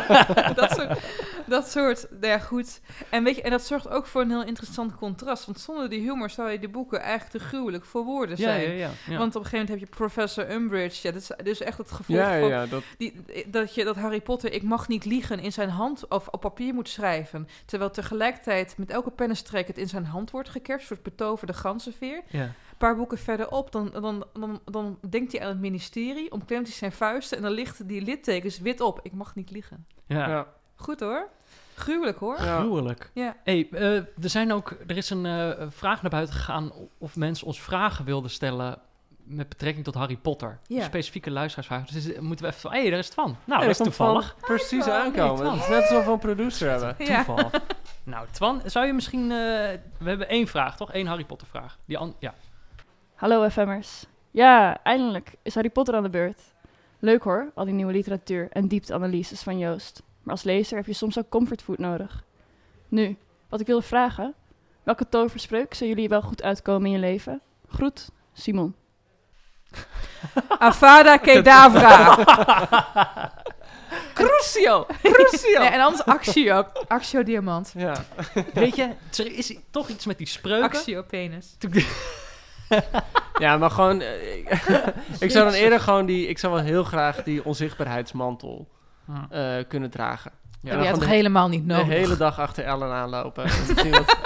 dat soort, dat soort, nou ja, goed. En, weet je, en dat zorgt ook voor een heel interessant contrast. Want zonder die humor zou je die boeken eigenlijk te gruwelijk voor woorden Ja, zijn. ja, ja. ja. Want op een gegeven moment heb je professor Umbridge. Ja, dat is dus echt het gevoel Ja, van ja, dat, die, dat, je, dat Harry Potter ik mag niet liegen in zijn hand of op papier moet schrijven. Terwijl tegelijkertijd met elke pennenstreek het in zijn hand wordt gekerst. Een soort betoverde ganzenveer. ja. Een paar boeken verderop, dan, dan, dan, dan denkt hij aan het ministerie, omklemt hij zijn vuisten en dan ligt die littekens wit op. Ik mag niet liegen. ja. ja. Goed hoor. Gruwelijk hoor. Ja. Gruwelijk. Ja. Hey, eh, er, zijn ook, er is een eh, vraag naar buiten gegaan of mensen ons vragen wilden stellen met betrekking tot Harry Potter. Ja. Een specifieke luisteraarsvraag. Dus is- moeten we even van, hé, hey, daar is het van. Nou, Ja, dat is van toevallig. Precies aankomen. Het is net alsof we een producer hebben. Ja. Toeval. nou, Twan, zou je misschien... eh, we hebben één vraag, toch? Eén Harry Potter vraag. Die an ja. Hallo FM'ers. Ja, eindelijk is Harry Potter aan de beurt. Leuk hoor, al die nieuwe literatuur en diepteanalyses van Joost. Maar als lezer heb je soms ook comfortfood nodig. Nu, wat ik wilde vragen. Welke toverspreuk zou jullie wel goed uitkomen in je leven? Groet, Simon. Avada Kedavra. Crucio! Crucio! Nee, en anders Axio. Axio Diamant. Ja. Weet je, er is toch iets met die spreuken. Axio Penis. ja, maar gewoon... eh, ik, ik zou dan eerder gewoon die... Ik zou wel heel graag die onzichtbaarheidsmantel eh, kunnen dragen. Ja. En Die had toch de, helemaal niet de nodig? hele dag achter Ellen aanlopen. en te zien wat-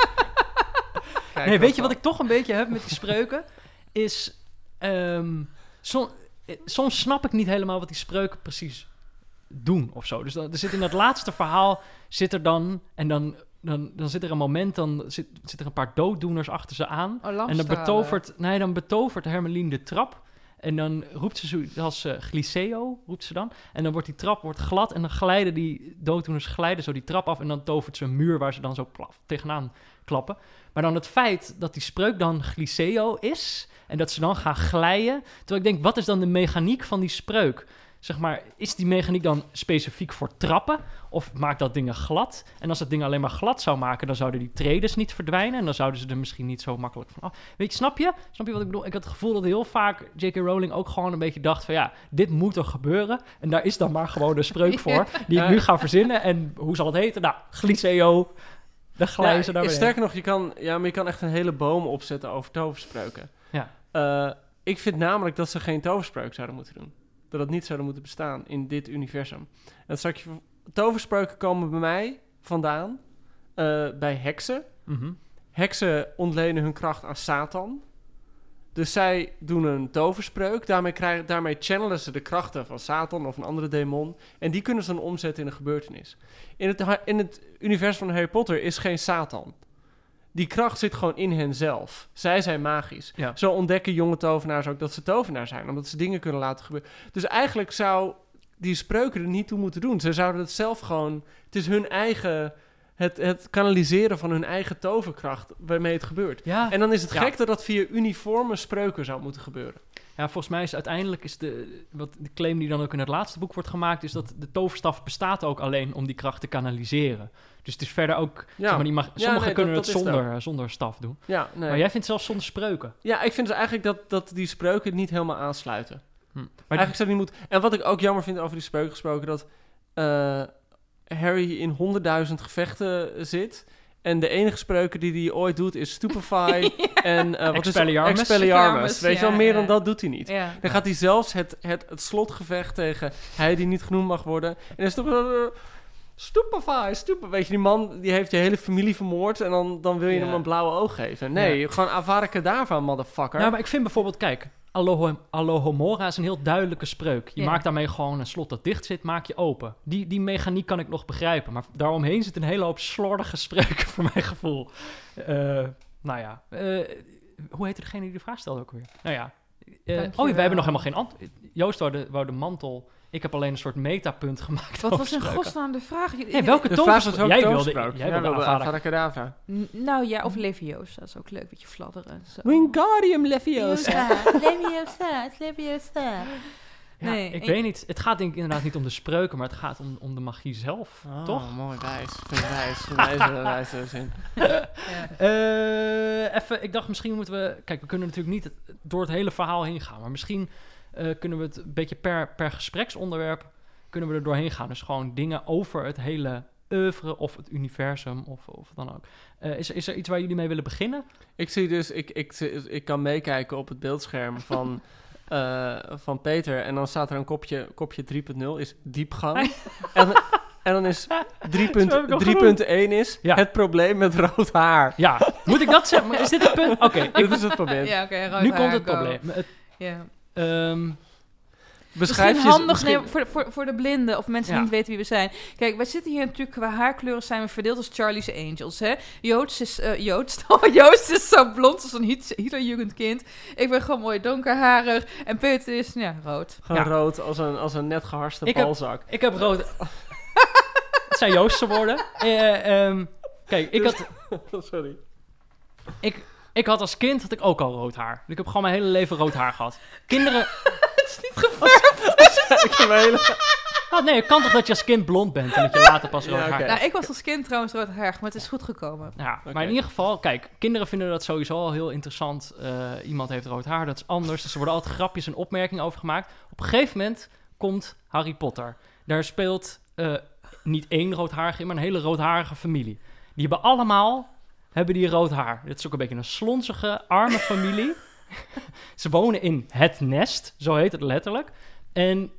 Kijk, Nee, weet je wat ik toch een beetje heb met die spreuken? Is, ehm, som- eh, soms snap ik niet helemaal wat die spreuken precies doen of zo. Dus dan, er zit in dat laatste verhaal, zit er dan, en dan, dan, dan zit er een moment, dan zit, zit er een paar dooddoeners achter ze aan. Oh, En dan betovert, nee, dan betovert Hermeline de trap. En dan roept ze zoiets als eh Glyceo, roept ze dan. En dan wordt die trap wordt glad en dan glijden die dooddoeners glijden zo die trap af. En dan tovert ze een muur waar ze dan zo plaf, tegenaan klappen. Maar dan het feit dat die spreuk dan Glyceo is en dat ze dan gaan glijden. Terwijl ik denk, wat is dan de mechaniek van die spreuk? Zeg maar, is die mechaniek dan specifiek voor trappen? Of maakt dat dingen glad? En als dat ding alleen maar glad zou maken, dan zouden die tredes niet verdwijnen. En dan zouden ze er misschien niet zo makkelijk van af. Weet je, snap je? Snap je wat ik bedoel? Ik had het gevoel dat heel vaak J.K. Rowling ook gewoon een beetje dacht van... ja, dit moet er gebeuren. En daar is dan maar gewoon een spreuk voor die ik nu ga verzinnen. En hoe zal het heten? Nou, Glyceo. Dan glijden Ja, sterker nog, je kan, ja, maar je kan echt een hele boom opzetten over toverspreuken. Eh, ik vind namelijk dat ze geen toverspreuk zouden moeten doen. Dat het niet zouden moeten bestaan in dit universum. En straks, toverspreuken komen bij mij vandaan eh, bij heksen. Mhm. Heksen ontlenen hun kracht aan Satan. Dus zij doen een toverspreuk. Daarmee, krijgen, daarmee channelen ze de krachten van Satan of een andere demon. En die kunnen ze dan omzetten in een gebeurtenis. In het, in het universum van Harry Potter is geen Satan. Die kracht zit gewoon in hen zelf. Zij zijn magisch. Ja. Zo ontdekken jonge tovenaars ook dat ze tovenaar zijn. Omdat ze dingen kunnen laten gebeuren. Dus eigenlijk zou die spreuken er niet toe moeten doen. Ze zouden het zelf gewoon... Het is hun eigen... Het, het kanaliseren van hun eigen toverkracht waarmee het gebeurt. Ja. En dan is het Ja. gek dat dat via uniforme spreuken zou moeten gebeuren. Ja, volgens mij is uiteindelijk is de, wat de claim die dan ook in het laatste boek wordt gemaakt, is dat de toverstaf bestaat ook alleen om die kracht te kanaliseren. Dus het is verder ook, Ja. zeg maar, die mag, Ja, sommigen nee, kunnen dat- het dat is het zonder, zonder staf doen. Ja, nee. Maar jij vindt zelfs zonder spreuken. ja, ik vind dus eigenlijk dat, dat die spreuken niet helemaal aansluiten. Hm. Maar Eigenlijk zou die moeten... En wat ik ook jammer vind over die spreuken gesproken, dat eh, Harry in honderdduizend gevechten zit... En de enige spreuken die hij ooit doet is Stupefy en eh wat is het? Expelliarmus. Expelliarmus. Weet je wel, meer dan dat doet hij niet. Dan gaat hij zelfs het, het, het slotgevecht tegen hij die niet genoemd mag worden. En dan is toch... eh, Stupefy, stupefy. Weet je, die man die heeft je hele familie vermoord... en dan, dan wil je Ja. hem een blauwe oog geven. Nee, gewoon Avada Kedavra, motherfucker. Nou, maar ik vind bijvoorbeeld, kijk, Aloho, Alohomora is een heel duidelijke spreuk. Je Ja. maakt daarmee gewoon een slot dat dicht zit, maak je open. Die, die mechaniek kan ik nog begrijpen. Maar daaromheen zit een hele hoop slordige spreuken voor mijn gevoel. Eh, nou ja, eh, hoe heette degene die de vraag stelde ook weer? Nou ja, eh, oh, we hebben nog helemaal geen antwoord. Joost wou de, wou de mantel. Ik heb alleen een soort metapunt gemaakt. Wat was spreuken. godsnaam de vraag? Welke de vraag was toverspreuk? ook Jij wilde, jij Jij wilde Avada Kedavra. Nou ja, of Leviosa. Dat is ook leuk, beetje fladderen. Zo. Wingardium Leviosa. Leviosa, Leviosa. Ja, Nee, ik ik- weet niet. Het gaat denk ik inderdaad niet om de spreuken, maar het gaat om, om de magie zelf. Oh, Toch? mooi wijs. Wijs. Wijs, wijs, wijs zin. Ja. Eh, even, ik dacht misschien moeten we... Kijk, we kunnen natuurlijk niet het- door het hele verhaal heen gaan. Maar misschien eh, kunnen we het een beetje per, per gespreksonderwerp... kunnen we er doorheen gaan. Dus gewoon dingen over het hele oeuvre of het universum of, of wat dan ook. Eh, is, er- is er iets waar jullie mee willen beginnen? Ik zie dus, ik, ik, ik kan meekijken op het beeldscherm van, eh, van Peter. En dan staat er een kopje, kopje 3.0 is diepgang. en, en dan is 3.1 Zo heb ik al is Ja. het probleem met rood haar. Ja, moet ik dat zeggen? Maar Is dit het punt? Oké, ik- Dit is het probleem. Ja, oké. rood nu haar, komt het go. probleem. Ja. Ehm, Beschrijf Misschien je handig misschien- nee, voor, voor, voor de blinden of mensen Ja. die niet weten wie we zijn. Kijk, wij zitten hier natuurlijk qua haarkleuren zijn we verdeeld als Charlie's Angels. Hè? Joods is, eh Joods, oh, Joost is zo blond als een Hit- Hitlerjugendkind. Ik ben gewoon mooi donkerharig. En Peter is, ja, rood. Gewoon Ja. rood als een, als een net geharste Ik heb- balzak. ik heb rood... het zijn Joostse woorden. Eh, ehm, kijk, ik had... Sorry. Ik, ik had als kind had ik ook al rood haar. Ik heb gewoon mijn hele leven rood haar gehad. Kinderen... Het is niet geverfd. ik heb een hele... Oh, nee, het kan toch dat je als kind blond bent en dat je later pas rood Ja, haar. Nou, ik was als kind trouwens roodhaarig, maar het is goed gekomen. Ja, maar in ieder geval, kijk, kinderen vinden dat sowieso al heel interessant. Eh, iemand heeft rood haar, dat is anders. Dus er worden altijd grapjes en opmerkingen over gemaakt. Op een gegeven moment komt Harry Potter. Daar speelt eh, niet één roodharige in, maar een hele roodharige familie. Die hebben allemaal hebben die rood haar. Het is ook een beetje een slonzige, arme familie. Ze wonen in het nest, zo heet het letterlijk. En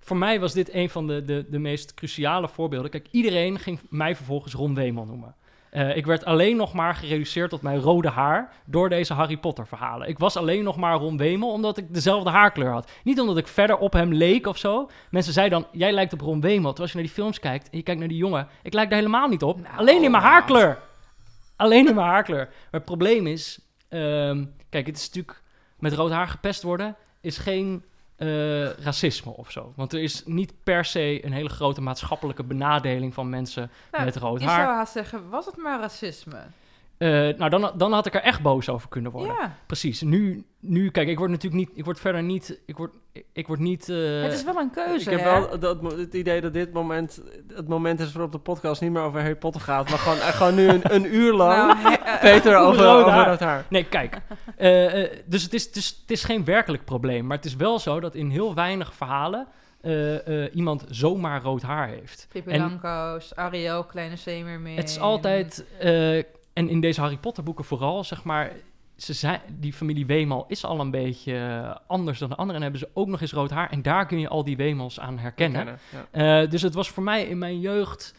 voor mij was dit een van de, de, de meest cruciale voorbeelden. Kijk, iedereen ging mij vervolgens Ron Weeman noemen. Eh, ik werd alleen nog maar gereduceerd tot mijn rode haar door deze Harry Potter verhalen. Ik was alleen nog maar Ron Wemel omdat ik dezelfde haarkleur had. Niet omdat ik verder op hem leek of zo. Mensen zeiden dan, jij lijkt op Ron Wemel. Terwijl als je naar die films kijkt en je kijkt naar die jongen, ik lijk daar helemaal niet op. Nou, alleen in mijn haarkleur. Alleen in mijn haarkleur. Maar het probleem is, ehm, kijk, het is natuurlijk met rood haar gepest worden is geen eh, racisme of zo. Want er is niet per se een hele grote maatschappelijke benadeling van mensen Nou, met rood haar. zou haast zeggen, was het maar racisme? Eh, nou, dan, dan had ik er echt boos over kunnen worden. Ja, Precies. Nu, nu, kijk, ik word natuurlijk niet, ik word verder niet, ik word, ik word niet. eh, het is wel een keuze, Ik heb wel dat, het idee dat dit moment het moment is waarop de podcast niet meer over Harry Potter gaat, maar gewoon, eh, gewoon nu een, een uur lang Nou, he- Peter over, rood over haar. rood haar. Nee, kijk. dus het is, het, is, het is geen werkelijk probleem. Maar het is wel zo dat in heel weinig verhalen eh, eh, iemand zomaar rood haar heeft. Pippi Langkous, Ariel, Kleine Zeemermin. Het is altijd, eh, en in deze Harry Potter boeken vooral, zeg maar, ze zijn, die familie Weemal is al een beetje eh, anders dan de anderen. En hebben ze ook nog eens rood haar. En daar kun je al die Weemals aan herkennen. Ja. Eh, dus het was voor mij in mijn jeugd.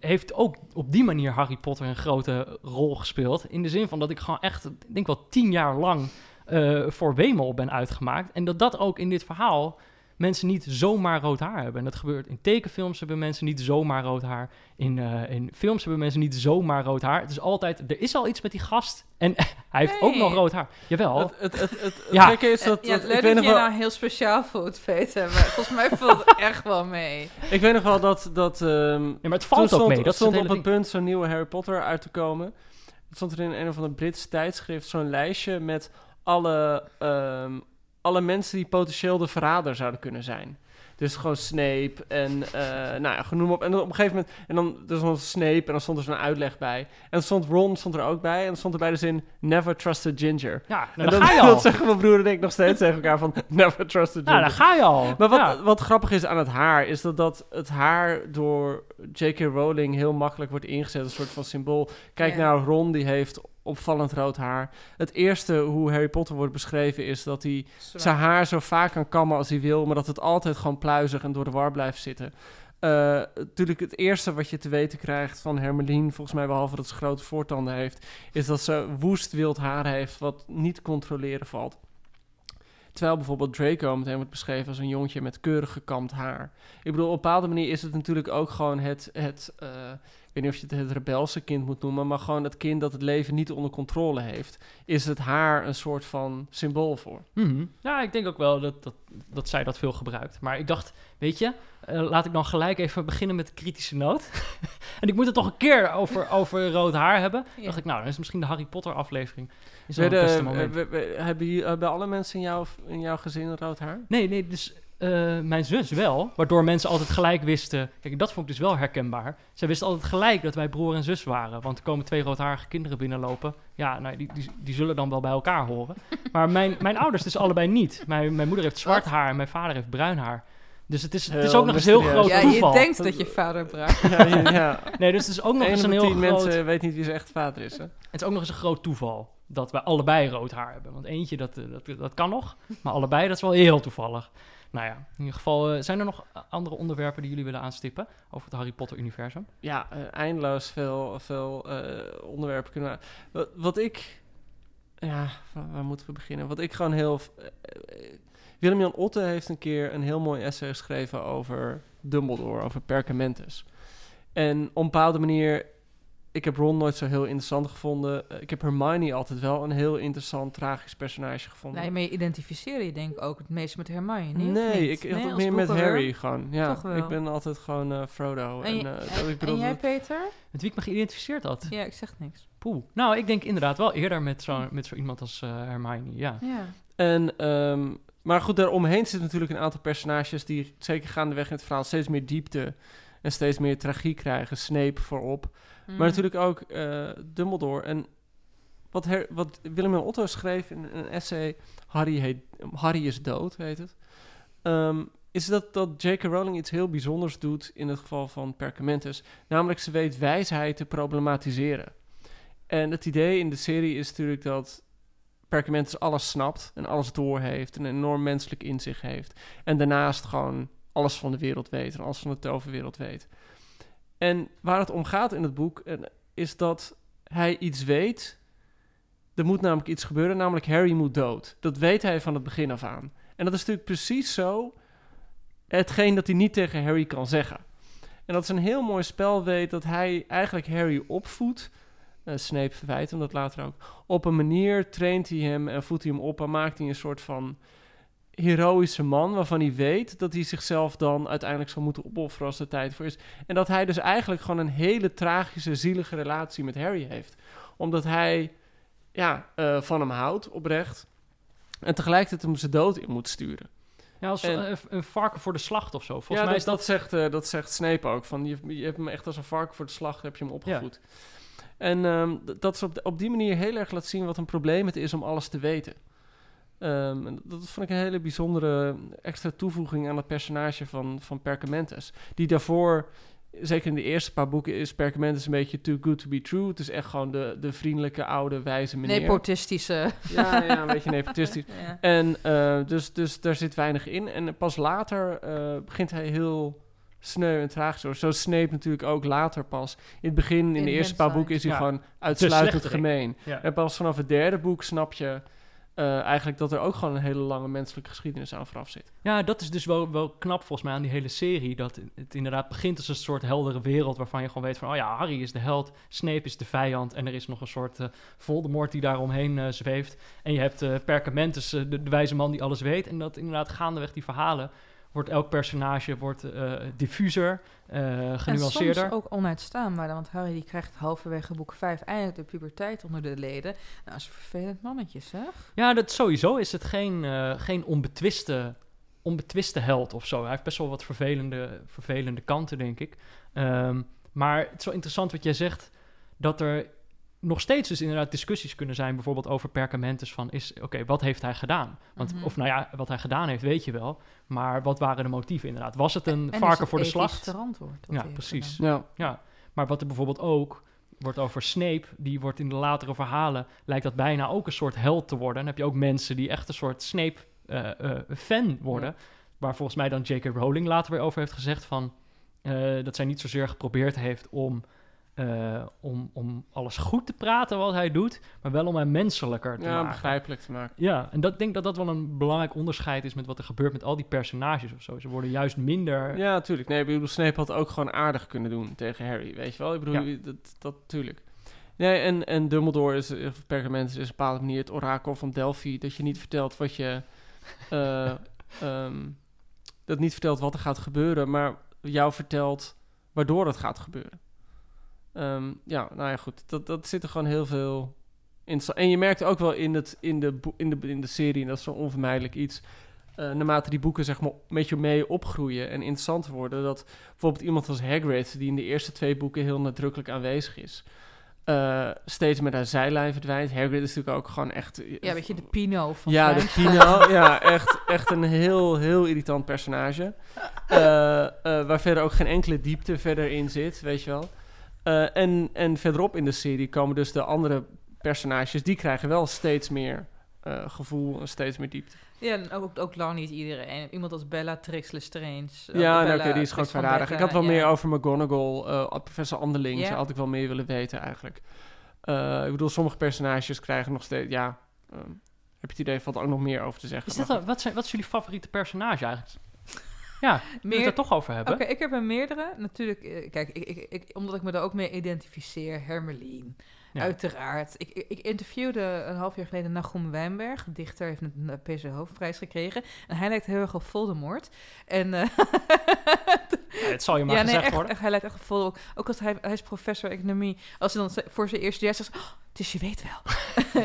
Heeft ook op die manier Harry Potter een grote rol gespeeld. In de zin van dat ik gewoon echt, ik denk wel tien jaar lang eh, voor Wemel ben uitgemaakt. En dat dat ook in dit verhaal mensen niet zomaar rood haar hebben. En dat gebeurt in tekenfilms hebben mensen niet zomaar rood haar. In, eh, in films hebben mensen niet zomaar rood haar. Het is altijd, er is al iets met die gast. En hij heeft ook nog rood haar. Jawel. Het, het, het, het, het Ja. is dat, ja, dat- leuk ik, weet dat je wel, nou heel speciaal voelt, Peter. Maar volgens mij valt het echt wel mee. ik weet nog wel dat, dat ehm, ja, maar het valt ook stond, mee. Dat stond het op het punt zo'n nieuwe Harry Potter uit te komen. Het stond er in een of ander Brits tijdschrift zo'n lijstje met alle, ehm, alle mensen die potentieel de verrader zouden kunnen zijn. Dus gewoon Snape en uh, nou ja, genoem op. En dan op een gegeven moment, en dan er stond Snape en dan stond er zo'n uitleg bij. En dan stond Ron stond er ook bij en dan stond er bij de zin Never trust a ginger. Ja, en nou, dan dat, ga je al. dat zeggen mijn broer en ik nog steeds tegen elkaar van Never trust a ginger. Nou, dan ga je al. Maar wat, Ja. wat grappig is aan het haar, is dat, dat het haar door J.K. Rowling heel makkelijk wordt ingezet een soort van symbool. Kijk Ja. naar Ron, die heeft opvallend rood haar. Het eerste hoe Harry Potter wordt beschreven is dat hij zijn haar zo vaak kan kammen als hij wil, maar dat het altijd gewoon pluizig en door de war blijft zitten. Eh, natuurlijk, het eerste wat je te weten krijgt van Hermeline, volgens mij behalve dat ze grote voortanden heeft, is dat ze woest wild haar heeft wat niet te controleren valt. Terwijl bijvoorbeeld Draco meteen wordt beschreven als een jongetje met keurig gekamd haar. Ik bedoel, op een bepaalde manier is het natuurlijk ook gewoon het, het eh, weet niet of je het het rebelse kind moet noemen, maar gewoon het kind dat het leven niet onder controle heeft. Is het haar een soort van symbool voor? Mhm. Ja, ik denk ook wel dat, dat, dat zij dat veel gebruikt. Maar ik dacht, weet je, eh, laat ik dan gelijk even beginnen met de kritische noot. en ik moet het toch een keer over, over rood haar hebben. Ja. dacht ik, nou, dan is misschien de Harry Potter aflevering. Is wel het Werden, beste moment. eh, we- we- hebben, jullie- hebben alle mensen in, jouw in jouw gezin rood haar? Nee, nee, dus eh, mijn zus wel. Waardoor mensen altijd gelijk wisten... Kijk, dat vond ik dus wel herkenbaar. Zij wisten altijd gelijk dat wij broer en zus waren. Want er komen twee roodharige kinderen binnenlopen. Ja, nou, die, die, die zullen dan wel bij elkaar horen. Maar mijn, mijn ouders dus allebei niet. Mijn, mijn moeder heeft zwart Wat? haar en mijn vader heeft bruin haar. Dus het is, het is ook nog eens heel groot ja, toeval. je denkt dat je vader bruikt. ja, ja, ja. Nee, dus het is ook nog eens een heel groot... mensen weet niet wie zijn echt vader is. Hè? Het is ook nog eens een groot toeval dat wij allebei rood haar hebben. Want eentje, dat, eh, dat, dat kan nog. Maar allebei, dat is wel heel toevallig. Nou ja, in ieder geval, eh, zijn er nog andere onderwerpen die jullie willen aanstippen over het Harry Potter-universum? Ja, eh, eindeloos veel, veel eh, onderwerpen kunnen. Wat, wat ik... Ja, waar, moeten we beginnen? Wat ik gewoon heel... eh, eh, Willem-Jan Otte heeft een keer een heel mooi essay geschreven over Dumbledore, over Perkamentus. En op een bepaalde manier... Ik heb Ron nooit zo heel interessant gevonden. Eh, Ik heb Hermione altijd wel een heel interessant, tragisch personage gevonden. Nee, maar je identificeer je denk ik ook het meest met Hermione. niet? Nee, ik had het meer met? Harry gewoon. Ja, Toch wel. ik ben altijd gewoon eh, Frodo. En, En, je- eh, dat- ik bedoel, en jij, dat- Peter? Met wie ik me geïdentificeerd had? Ja, ik zeg niks. Poeh. Nou, ik denk inderdaad wel eerder met zo, met zo iemand als eh, Hermione, ja. Ja. En ehm, maar goed, daaromheen zitten natuurlijk een aantal personages die zeker gaandeweg in het verhaal steeds meer diepte en steeds meer tragiek krijgen. Snape voorop. Mm. Maar natuurlijk ook eh, Dumbledore. En wat, her, wat Otto schreef in een essay, Harry, heet, Harry is dood, heet het. ehm, is dat, dat J.K. Rowling iets heel bijzonders doet in het geval van Perkamentus. Namelijk, ze weet wijsheid te problematiseren. En het idee in de serie is natuurlijk dat Perkamentus alles snapt en alles doorheeft en een enorm menselijk inzicht heeft. En daarnaast gewoon alles van de wereld weet en alles van de toverwereld weet. En waar het om gaat in het boek eh, is dat hij iets weet. Er moet namelijk iets gebeuren, namelijk Harry moet dood. Dat weet hij van het begin af aan. En dat is natuurlijk precies zo hetgeen dat hij niet tegen Harry kan zeggen. En dat is een heel mooi spel weet dat hij eigenlijk Harry opvoedt. Eh, Snape verwijt hem dat later ook. Op een manier traint hij hem en voedt hij hem op en maakt hij een soort van heroïsche man waarvan hij weet dat hij zichzelf dan uiteindelijk zal moeten opofferen als de tijd voor is. En dat hij dus eigenlijk gewoon een hele tragische, zielige relatie met Harry heeft. Omdat hij ja, eh, van hem houdt, oprecht. En tegelijkertijd hem zijn dood in moet sturen. Ja, als En- een, een varken voor de slacht of zo. Volgens ja, mij dat, is dat... dat, zegt, eh, dat zegt Snape ook. Van, je, je hebt hem echt als een varken voor de slag heb je hem opgevoed. En ehm, dat ze op, op die manier heel erg laat zien wat een probleem het is om alles te weten. Ehm, en dat vond ik een hele bijzondere extra toevoeging aan het personage van, van Perkamentus. Die daarvoor, zeker in de eerste paar boeken, is Perkamentus een beetje too good to be true. Het is echt gewoon de, de vriendelijke, oude, wijze meneer. Nepotistische. Ja, ja, een beetje nepotistisch. Ja. En eh, dus, dus daar zit weinig in. En pas later eh, begint hij heel sneu en tragisch. Zo Zo Snape natuurlijk ook later pas. In het begin, in, In de eerste paar boeken, is hij Ja. gewoon uitsluitend gemeen. Ja. En pas vanaf het derde boek snap je eh, eigenlijk dat er ook gewoon een hele lange menselijke geschiedenis aan vooraf zit. Ja, dat is dus wel, wel knap volgens mij aan die hele serie. Dat het inderdaad begint als een soort heldere wereld waarvan je gewoon weet van... oh ja, Harry is de held, Snape is de vijand... en er is nog een soort eh, Voldemort die daaromheen eh zweeft. En je hebt Perkamentus, de wijze man die alles weet. En dat inderdaad gaandeweg die verhalen... wordt elk personage wordt, eh, diffuser, eh En genuanceerder. soms ook onuitstaanbaar, want Harry die krijgt halverwege boek 5 eindelijk de puberteit onder de leden. Nou, dat is een vervelend mannetje, zeg. Ja, dat sowieso is het geen, eh, geen onbetwiste, onbetwiste held of zo. Hij heeft best wel wat vervelende, vervelende kanten, denk ik. Ehm, maar het is wel interessant wat jij zegt, dat er nog steeds dus inderdaad discussies kunnen zijn, bijvoorbeeld over Perkamentus van, is, oké, wat heeft hij gedaan? Want, Mhm. Of nou ja, wat hij gedaan heeft, weet je wel. Maar wat waren de motieven inderdaad? Was het een En varken het voor de slacht? verantwoord Ja, precies. gedaan? Ja. Maar wat er bijvoorbeeld ook wordt over Snape, die wordt in de latere verhalen, lijkt dat bijna ook een soort held te worden. Dan heb je ook mensen die echt een soort Snape-fan worden. Waar volgens mij dan J.K. Rowling later weer over heeft gezegd van... eh, dat zij niet zozeer geprobeerd heeft om, eh, om, om alles goed te praten wat hij doet... maar wel om hem menselijker te ja, maken. begrijpelijk te maken. Ja, en dat ik denk dat dat wel een belangrijk onderscheid is met wat er gebeurt met al die personages of zo. Ze worden juist minder... Ja, natuurlijk. Nee, ik bedoel, Snape had ook gewoon aardig kunnen doen tegen Harry, weet je wel? Ik bedoel, Ja. dat, dat natuurlijk. Nee, en, en Dumbledore is, of Perkamentus is op een bepaalde manier het orakel van Delphi. Dat je niet vertelt wat je... eh, ehm, dat niet vertelt wat er gaat gebeuren, maar jou vertelt waardoor het gaat gebeuren. Ehm, ja, nou ja, goed. Dat, dat zit er gewoon heel veel in. En je merkt ook wel in, het, in, de, in, de, in de serie, en dat is zo onvermijdelijk iets... eh, naarmate die boeken zeg maar met je mee opgroeien en interessant worden... dat bijvoorbeeld iemand als Hagrid, die in de eerste twee boeken heel nadrukkelijk aanwezig is... eh, steeds met haar zijlijn verdwijnt. Hagrid is natuurlijk ook gewoon echt... Ja, weet je, de Pino van ja, de. Pino. ja, echt, echt een heel, heel irritant personage. Eh, eh, waar verder ook geen enkele diepte verder in zit, weet je wel. Eh, en, en verderop in de serie komen dus de andere personages... die krijgen wel steeds meer eh, gevoel en steeds meer diepte. Ja, en ook, ook lang niet iedereen. Iemand als Bellatrix Lestrange. eh, ja, nou, Bella- oké, die is gewoon Trix van verradig. Ik had wel ja. meer over McGonagall, eh, professor Anderling. Ja. Had ik wel meer willen weten eigenlijk. Eh, ik bedoel, sommige personages krijgen nog steeds... Ja, ehm, heb je het idee, valt er ook nog meer over te zeggen. Is dat wat, zijn, wat is jullie favoriete personage eigenlijk? Ja, je het er toch over hebben? Oké, ik heb er meerdere. Natuurlijk, eh, kijk, ik, ik, ik, omdat ik me daar ook mee identificeer. Hermelien, Ja. uiteraard. Ik, ik, interviewde een half jaar geleden Nagum Wijnberg. Dichter heeft een eh, PC Hoofdprijs gekregen. En hij lijkt heel erg op Voldemort. En... eh, Ja, het zal je maar ja, nee, gezegd echt, worden. echt, hij lijkt echt op Voldemort. Ook als hij, hij is professor economie. Als hij dan voor zijn eerste jaar zegt... Oh, dus je weet wel.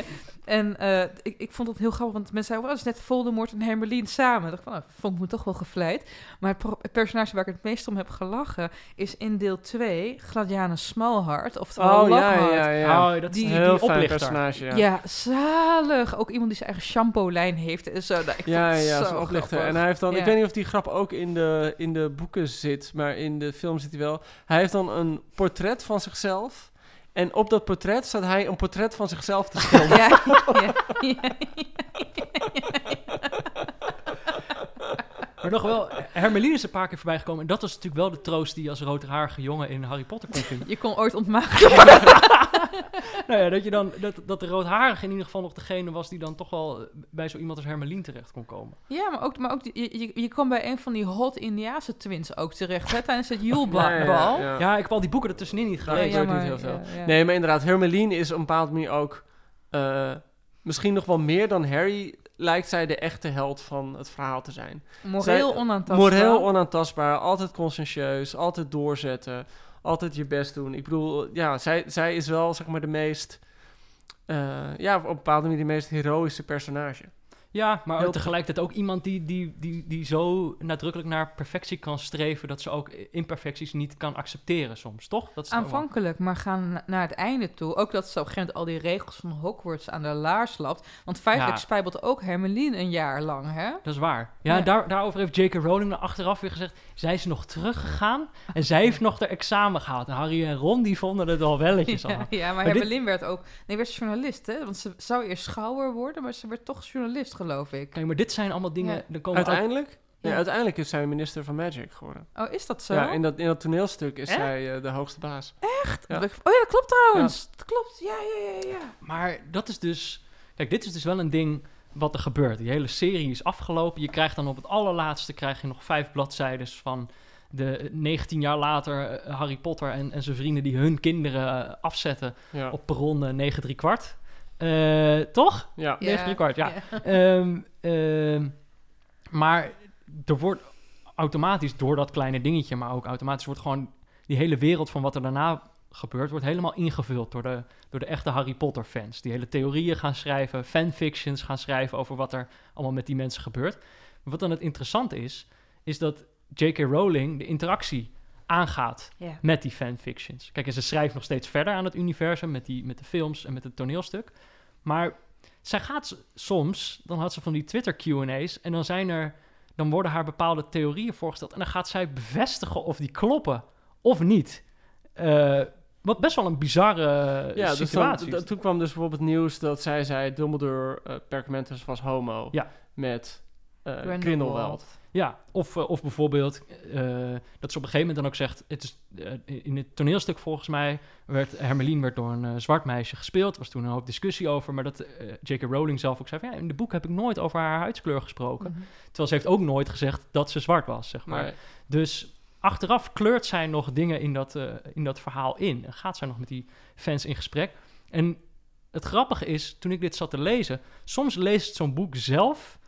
En eh, ik, ik vond het heel grappig, want mensen zeiden, oh, dat is net Voldemort en Hermeline samen. Ik dacht van, nou, vond ik me toch wel gevleid. Maar het, personage waar ik het meest om heb gelachen, is in deel 2 Gladiana Smalhart, oftewel Oh ja, Lockhart. ja, ja. Oh, dat is Die- die, Heel die fijn oplichter. personage, ja. Ja. zalig. Ook iemand die zijn eigen shampoo-lijn heeft en zo. Nou, ik Ja, ja, zo zo'n oplichter. grappig. En hij heeft dan, ik Ja. weet niet of die grap ook in de, in de boeken zit, maar in de film zit hij wel. Hij heeft dan een portret van zichzelf. En op dat portret staat hij een portret van zichzelf te schilderen. Ja, ja, Maar nog wel, Hermeline is een paar keer voorbij gekomen. En dat was natuurlijk wel de troost die je als roodharige jongen in Harry Potter kon vinden. Je kon ooit ontmaken. nou ja, dat, je dan, dat, dat de roodharige in ieder geval nog degene was die dan toch wel bij zo iemand als Hermeline terecht kon komen. Ja, maar ook, maar ook je, je, je kwam bij een van die hot Indiaanse twins ook terecht, hè, tijdens het Julebal. Ja, ja, ja. Ja, ik heb al die boeken ertussenin niet Nee, gelezen. ik weet maar- niet heel veel. ja, ja. Nee, maar inderdaad, Hermeline is op een bepaalde manier ook... eh, misschien nog wel meer dan Harry lijkt zij de echte held van het verhaal te zijn. Moreel onaantastbaar. Moreel onaantastbaar, altijd conscientieus, altijd doorzetten, altijd je best doen. Ik bedoel, ja, zij, zij is wel zeg maar de meest... eh, ja, op een bepaalde manier de meest heroïsche personage. Ja, maar Heel- tegelijkertijd ook iemand die, die, die, die zo nadrukkelijk naar perfectie kan streven... dat ze ook imperfecties niet kan accepteren soms, toch? Dat is wel- Aanvankelijk, maar gaan na- naar het einde toe. Ook dat ze op een gegeven moment al die regels van Hogwarts aan de laars lapt. Want feitelijk Ja. spijbelt ook Hermeline een jaar lang, hè? Dat is waar. Ja, Ja. Daar, daarover heeft J.K. Rowling achteraf weer gezegd... zij is nog teruggegaan en zij heeft nog de examen gehaald. En Harry en Ron die vonden het al welletjes Ja, al. ja, maar, Maar dit- Hermeline werd ook... Nee, werd journalist, hè? Want ze zou eerst schouwer worden, maar ze werd toch journalist, geloof ik. Kijk, maar dit zijn allemaal dingen... Ja. Komen Uiteindelijk? Ja. uiteindelijk is zij minister van Magic geworden. Oh, is dat zo? Ja, in dat, in dat toneelstuk is Echt? zij eh, de hoogste baas. Echt? Ja. Oh ja, dat klopt trouwens. Dat klopt. Ja, ja, ja, ja. Maar dat is dus... Kijk, dit is dus wel een ding wat er gebeurt. Die hele serie is afgelopen. Je krijgt dan op het allerlaatste krijg je nog vijf bladzijden van de 19 jaar later eh, Harry Potter en, en zijn vrienden die hun kinderen eh, afzetten Ja. op perron uh, 9 3 kwart. Eh, toch? ja. 9 3 kwart, ja. Ehm, ehm, maar er wordt automatisch door dat kleine dingetje, maar ook automatisch wordt gewoon die hele wereld van wat er daarna gebeurt, wordt helemaal ingevuld door de, door de echte Harry Potter fans. Die hele theorieën gaan schrijven, fanfictions gaan schrijven over wat er allemaal met die mensen gebeurt. Maar wat dan het interessante is, is dat J.K. Rowling de interactie aangaat Ja. met die fanfictions. Kijk, en ze schrijft nog steeds verder aan het universum met, die, met de films en met het toneelstuk. Maar zij gaat soms, dan had ze van die Twitter Q&A's en dan zijn er, dan worden haar bepaalde theorieën voorgesteld en dan gaat zij bevestigen of die kloppen of niet. Eh, wat best wel een bizarre Ja, dus dan, situatie toen kwam dus bijvoorbeeld nieuws dat zij zei... Dumbledore uh, Perkamentus was homo Ja. met uh, Grindelwald. Ja, of, eh, of bijvoorbeeld eh, dat ze op een gegeven moment dan ook zegt... Het is, eh, in het toneelstuk volgens mij werd Hermeline werd door een zwart meisje gespeeld. Er was toen een hoop discussie over. Maar dat J.K. Rowling zelf ook zei van... Ja, in de boek heb ik nooit over haar huidskleur gesproken. Mhm. Terwijl ze heeft ook nooit gezegd dat ze zwart was, zeg maar. Dus achteraf kleurt zij nog dingen in dat, eh, in dat verhaal in. En gaat zij nog met die fans in gesprek. En het grappige is, toen ik dit zat te lezen... Soms leest zo'n boek zelf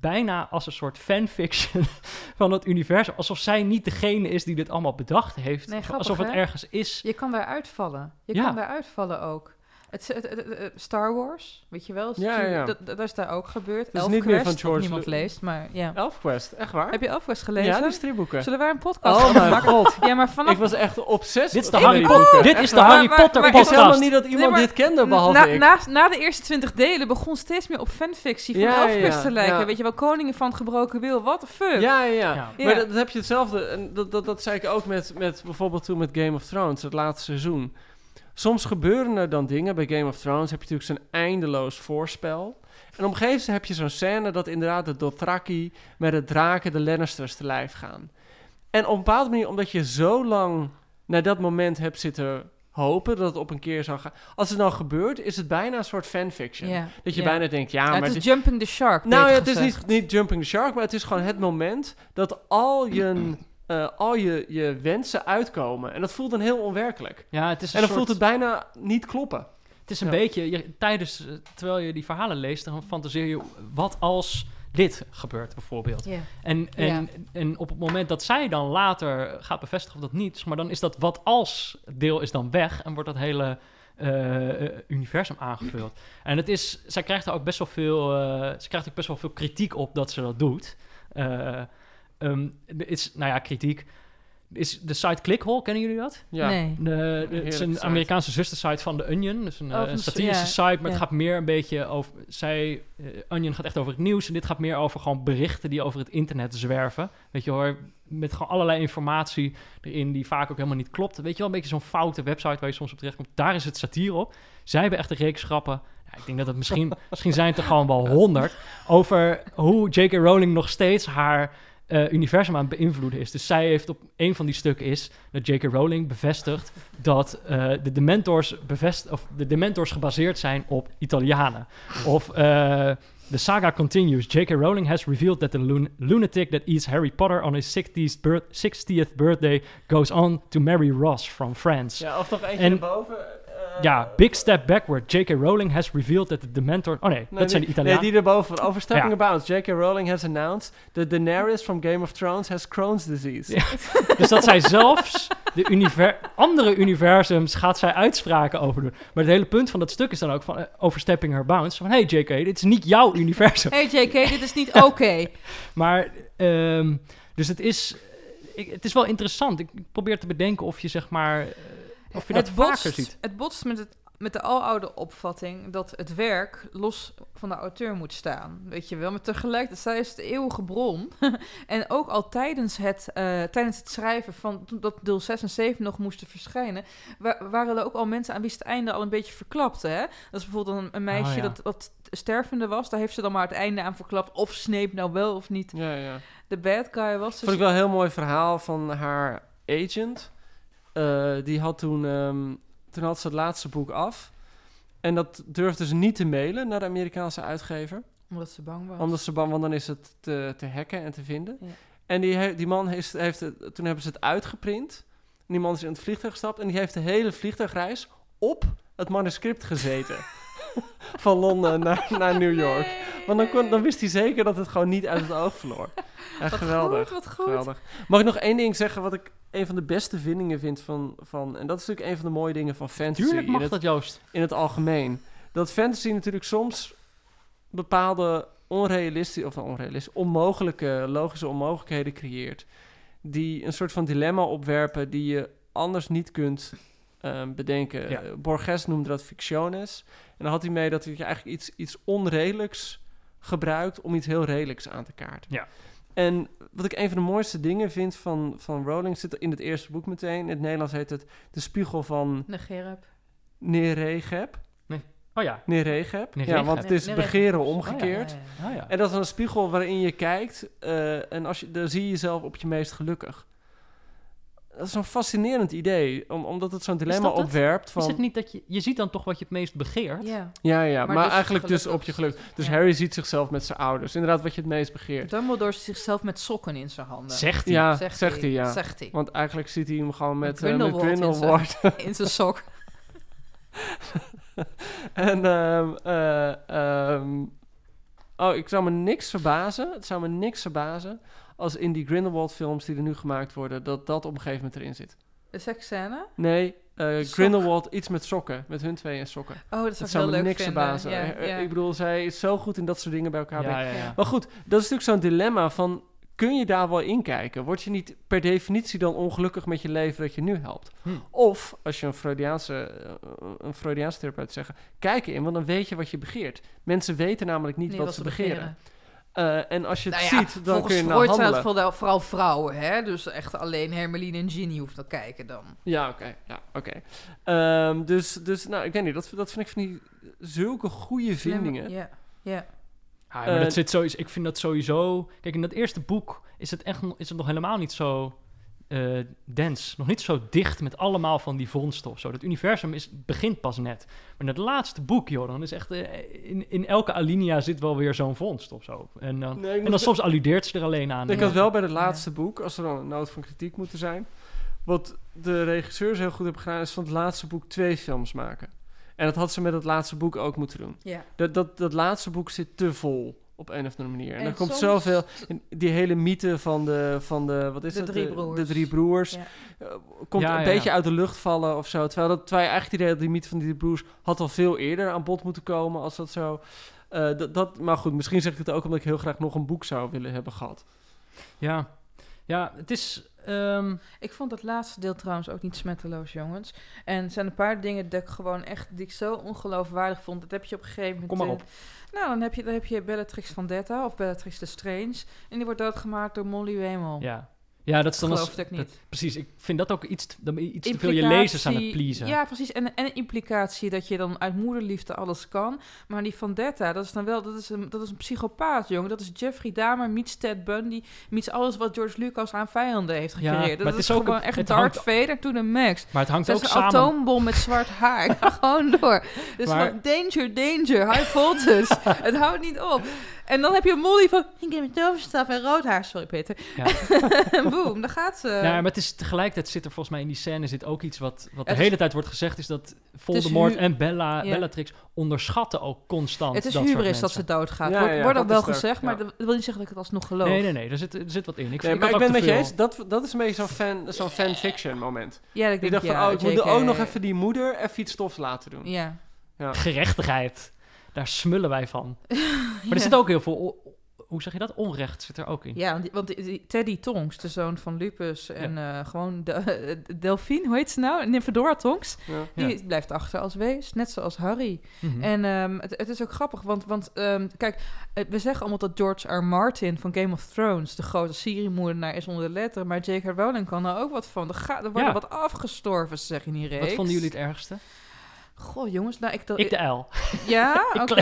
bijna als een soort fanfiction van het universum. Alsof zij niet degene is die dit allemaal bedacht heeft. Nee, grappig, alsof het hè? ergens is. Je kan daar uitvallen. Je Ja. kan daar uitvallen ook. Het, het, het- het- het- Star Wars, weet je wel? Ja, ja. Dat, dat is daar ook gebeurd. is niet meer Elfquest, van George niemand leest, maar ja. Elfquest, echt waar? Heb je Elfquest gelezen? Ja, die stripboeken. Zullen wij een podcast Oh mijn god. Ja, maar vanaf... Ik was echt obsessief. Dit is de Harry Potter. Dit is de. Harry Maar- Potter maar- Ik wist helemaal podcast. niet dat iemand dit kende, behalve na, ik. na, na de eerste 20 delen begon steeds meer op fanfictie van Ja, ja, Elfquest te lijken. ja. Weet je wel, Koningen van het Gebroken Wil, what the fuck? Ja, ja, ja. Ja. Ja. Maar dat, dat heb je hetzelfde. En dat, dat, dat zei ik ook met, met bijvoorbeeld toen met Game of Thrones, het laatste seizoen. Soms gebeuren er dan dingen. Bij Game of Thrones heb je natuurlijk zo'n eindeloos voorspel. En op een gegeven moment heb je zo'n scène dat inderdaad de Dothraki met de draken de Lannisters te lijf gaan. En op een bepaalde manier, omdat je zo lang naar dat moment hebt zitten hopen dat het op een keer zou gaan. Als het nou gebeurt, is het bijna een soort fanfiction. Dat je bijna denkt, ja, Ja, maar... het dit- is jumping the shark, nou ja, het is niet jumping the shark, maar het is gewoon het moment dat al je, eh, al je, je wensen uitkomen. En dat voelt dan heel onwerkelijk. Ja, het is een En dan soort- voelt het bijna niet kloppen. Het is een Ja. beetje, je, tijdens, eh, terwijl je die verhalen leest, dan fantaseer je, wat als dit gebeurt bijvoorbeeld. Ja. En, en, en op het moment dat zij dan later gaat bevestigen of dat niet, maar dan is dat wat als deel is dan weg en wordt dat hele eh, universum aangevuld. En het is, zij krijgt er ook best wel veel, eh, ze krijgt ook best wel veel kritiek op dat ze dat doet. Eh, ehm, er is, nou ja, kritiek. Is de site Clickhole, kennen jullie dat? Ja. Nee. De, de- het is een site. Amerikaanse zustersite van The Onion. Dus een, Oh, eh, een de- satirische ja, site, maar ja. het gaat meer een beetje over... Zij, eh, Onion gaat echt over het nieuws en dit gaat meer over gewoon berichten die over het internet zwerven. Weet je hoor, met gewoon allerlei informatie erin die vaak ook helemaal niet klopt. Weet je wel, een beetje zo'n foute website waar je soms op terechtkomt. Daar is het satire op. Zij hebben echt een reeks grappen. Ja, ik denk dat het misschien, misschien zijn het er gewoon wel honderd. Over hoe J.K. Rowling nog steeds haar eh, universum aan het beïnvloeden is. Dus zij heeft op een van die stukken is dat J.K. Rowling bevestigt dat eh, de Dementors bevest of de Dementors gebaseerd zijn op Italianen. Of eh the saga continues. J.K. Rowling has revealed that the lun- lunatic that eats Harry Potter on his 60th, birth- 60th birthday goes on to marry Ross from France. Ja, of nog eentje En- erboven. Ja, big step backward. J.K. Rowling has revealed that the Dementor... Oh nee, Nee, dat zijn de die- Italianen. Nee, die erboven. Over Stepping Ja. About. J.K. Rowling has announced that Daenerys from Game of Thrones has Crohn's disease. Ja. Dus dat zij zelfs de univer andere universums gaat zij uitspraken over doen. Maar het hele punt van dat stuk is dan ook van eh, overstepping her bounds. Van hey JK, dit is niet jouw universum. Hey JK, dit is niet oké. Maar ehm, dus het is, ik, het is wel interessant. Ik probeer te bedenken of je zeg maar eh, of je dat het vaker botst, ziet. Het botst met, het, met de aloude opvatting dat het werk los van de auteur moet staan. Weet je wel, maar tegelijkertijd zij is de eeuwige bron. en ook al tijdens het, eh, tijdens het schrijven van dat deel 6 en 7 nog moesten verschijnen, wa- waren er ook al mensen aan wie het einde al een beetje verklapte. Hè? Dat is bijvoorbeeld een, een meisje Oh, ja. dat, dat stervende was. Daar heeft ze dan maar het einde aan verklapt. Of Snape nou wel of niet Ja, ja. de bad guy was. Dus Vond ik wel een heel mooi verhaal van haar agent. Eh, die had toen, ehm, toen had ze het laatste boek af. En dat durfde ze niet te mailen naar de Amerikaanse uitgever. omdat ze bang was. Omdat ze bang, want dan is het te, te hacken en te vinden. Ja. En die, die man heeft, heeft het, toen hebben ze het uitgeprint. En die man is in het vliegtuig gestapt en die heeft de hele vliegtuigreis op het manuscript gezeten. Van Londen naar, naar New York. Want dan, kon, dan wist hij zeker dat het gewoon niet uit het oog verloor. Wat geweldig. goed, wat goed. geweldig. Mag ik nog één ding zeggen wat ik een van de beste vindingen vind van... van en dat is natuurlijk een van de mooie dingen van fantasy Tuurlijk in mag het, dat Joost. in het algemeen. Dat fantasy natuurlijk soms bepaalde onrealistische... of onrealistische, onmogelijke, logische onmogelijkheden creëert. Die een soort van dilemma opwerpen die je anders niet kunt ehm, bedenken. Ja. Eh, Borges noemde dat fictiones. En dan had hij mee dat je eigenlijk iets, iets onredelijks gebruikt om iets heel redelijks aan te kaarten. Ja. En wat ik een van de mooiste dingen vind van, van Rowling zit in het eerste boek meteen. In het Nederlands heet het De Spiegel van Negereb. Neregeb. Oh ja. Neregeb. Ja, want het is begeren Oh ja, omgekeerd. ja, ja. Oh ja. En dat is een spiegel waarin je kijkt eh, en als je, dan zie je jezelf op je meest gelukkig. Dat is zo'n fascinerend idee, om, omdat het zo'n dilemma dat het? opwerpt van... Is het niet dat je... Je ziet dan toch wat je het meest begeert? Ja. Ja, ja, maar, Maar dus eigenlijk dus op je geluk. Dus Ja. Harry ziet zichzelf met zijn ouders. Inderdaad, wat je het meest begeert. Dumbledore ziet zichzelf met sokken in zijn handen. Zegt hij. Ja, zegt, hij, ja. Zegt hij. Want eigenlijk ziet hij hem gewoon met, eh, met Grindelwald in Grindelwald. In zijn sok. en, ehm, eh, ehm, oh, ik zou me niks verbazen. Het zou me niks verbazen als in die Grindelwald films die er nu gemaakt worden, dat dat op een gegeven moment erin zit. De seksscène? Nee, eh, Sok. Grindelwald iets met sokken. Met hun twee en sokken. Oh, dat Dat ik zou me leuk niks vinden. verbazen. Ja, Eh, ja. Ik bedoel, zij is zo goed in dat soort dingen bij elkaar brengen. Ja, ja, ja. Maar goed, dat is natuurlijk zo'n dilemma van... Kun je daar wel in kijken? Word je niet per definitie dan ongelukkig met je leven dat je nu helpt? Hm. Of, als je een Freudiaanse, eh, een Freudiaanse therapeut zegt... Kijk in, want dan weet je wat je begeert. Mensen weten namelijk niet wat, ze begeren. Eh, en als je het Nou ja, ziet, dan volgens kun je naar Freud zijn het handelen. vooral, vooral vrouwen, hè? Dus echt alleen Hermeline en Ginny hoeft te kijken dan. Ja, oké. Ja, oké. Ehm, dus, dus, nou, ik weet niet. Dat, dat vind ik van die zulke goede vindingen. Ja, ja. Ja, maar Eh, dat zit sowieso, ik vind dat sowieso... Kijk, in dat eerste boek is het, echt, is het nog helemaal niet zo eh dens. Nog niet zo dicht met allemaal van die vondsten of zo. Dat universum is, begint pas net. Maar in het laatste boek, joh, dan is echt... eh, in, in elke alinea zit wel weer zo'n vondst of zo. En Nee, ik en moet dan soms alludeert ze er alleen aan. Ik had wel bij het laatste boek, als er dan een noot van kritiek moeten zijn. Wat de regisseurs heel goed hebben gedaan, is van het laatste boek twee films maken. En dat had ze met het laatste boek ook moeten doen. ja. Dat, dat, dat laatste boek zit te vol Op een of andere manier. En, En er komt soms- zoveel... Die hele mythe van de... Van de wat is De het? drie de, broers. De drie broers. Ja. eh, komt Ja, een ja, beetje uit de lucht vallen of zo. Terwijl, dat, terwijl je eigenlijk het idee dat die mythe van die drie broers... had al veel eerder aan bod moeten komen als dat zo... eh, dat, dat, maar goed, misschien zeg ik het ook omdat ik heel graag nog een boek zou willen hebben gehad. Ja, ja het is... ehm, Ik vond het laatste deel trouwens ook niet smetteloos, jongens. En er zijn een paar dingen dat ik gewoon echt die ik zo ongeloofwaardig vond. Dat heb je op een gegeven moment. Kom maar eh, op. Nou, dan heb je, dan heb je Bellatrix Vendetta of Bellatrix Strange. En die wordt doodgemaakt door Molly Wemel. ja. Ja, dat is dan... als- ik niet. dat- precies, ik vind dat ook iets, dan je iets te veel je lezers aan het pleasen. Ja, precies. En, en implicatie dat je dan uit moederliefde alles kan. Maar die Vendetta, dat is dan wel... Dat is een, dat is een psychopaat, jongen. Dat is Jeffrey Dahmer meets Ted Bundy... meets alles wat George Lucas aan vijanden heeft gecreëerd. dat is, is ook gewoon een- echt Darth hangt- Vader to the max. Maar het hangt Dat ook is een samen... atoombom met zwart haar. Ik ga gewoon door. Dus Maar- danger, danger, high voltage. het houdt niet op. En dan heb je Molly van... Ik heb een toverstaf en rood haar. Sorry, Peter. Ja. en boom, daar gaat ze. Ja, maar het is tegelijkertijd zit er volgens mij in die scène zit ook iets wat, wat de hele tijd wordt gezegd, is dat Voldemort en Bella, Ja. Bellatrix onderschatten ook constant het is dat soort hubris dat ze doodgaat. Ja, wordt ja, wordt ook wel er, gezegd, maar ja. dat wil niet zeggen dat ik het alsnog geloof. Nee, nee, nee, er zit, er zit wat in. Ik, Nee, ik maar ik ben met je eens, dat, dat is een beetje zo'n fan, zo'n fanfiction moment. Ja, ik Ik denk dacht van, oh, ik moet ook nog even die moeder even iets stofs laten doen. Ja. gerechtigheid. Daar smullen wij van. Maar Ja. er zit ook heel veel, hoe zeg je dat? Onrecht zit er ook in. Ja, want, die- die- Teddy Tonks, de zoon van Lupus en eh, gewoon de, eh, Delphine, hoe heet ze nou? Nymphadora Tonks. Ja. Die blijft achter als wees, net zoals Harry. Mhm. En ehm, het, het is ook grappig, want, want ehm, kijk, eh, we zeggen allemaal dat George R. Martin van Game of Thrones de grote seriemoordenaar is onder de letteren, maar J.K. Rowling kan er ook wat van. Er, gaat, er worden Ja. wat afgestorven, zeg je in die reeks. Wat vonden jullie het ergste? Goh, jongens, nou, ik... Dat, Ik de uil. Ja, oké.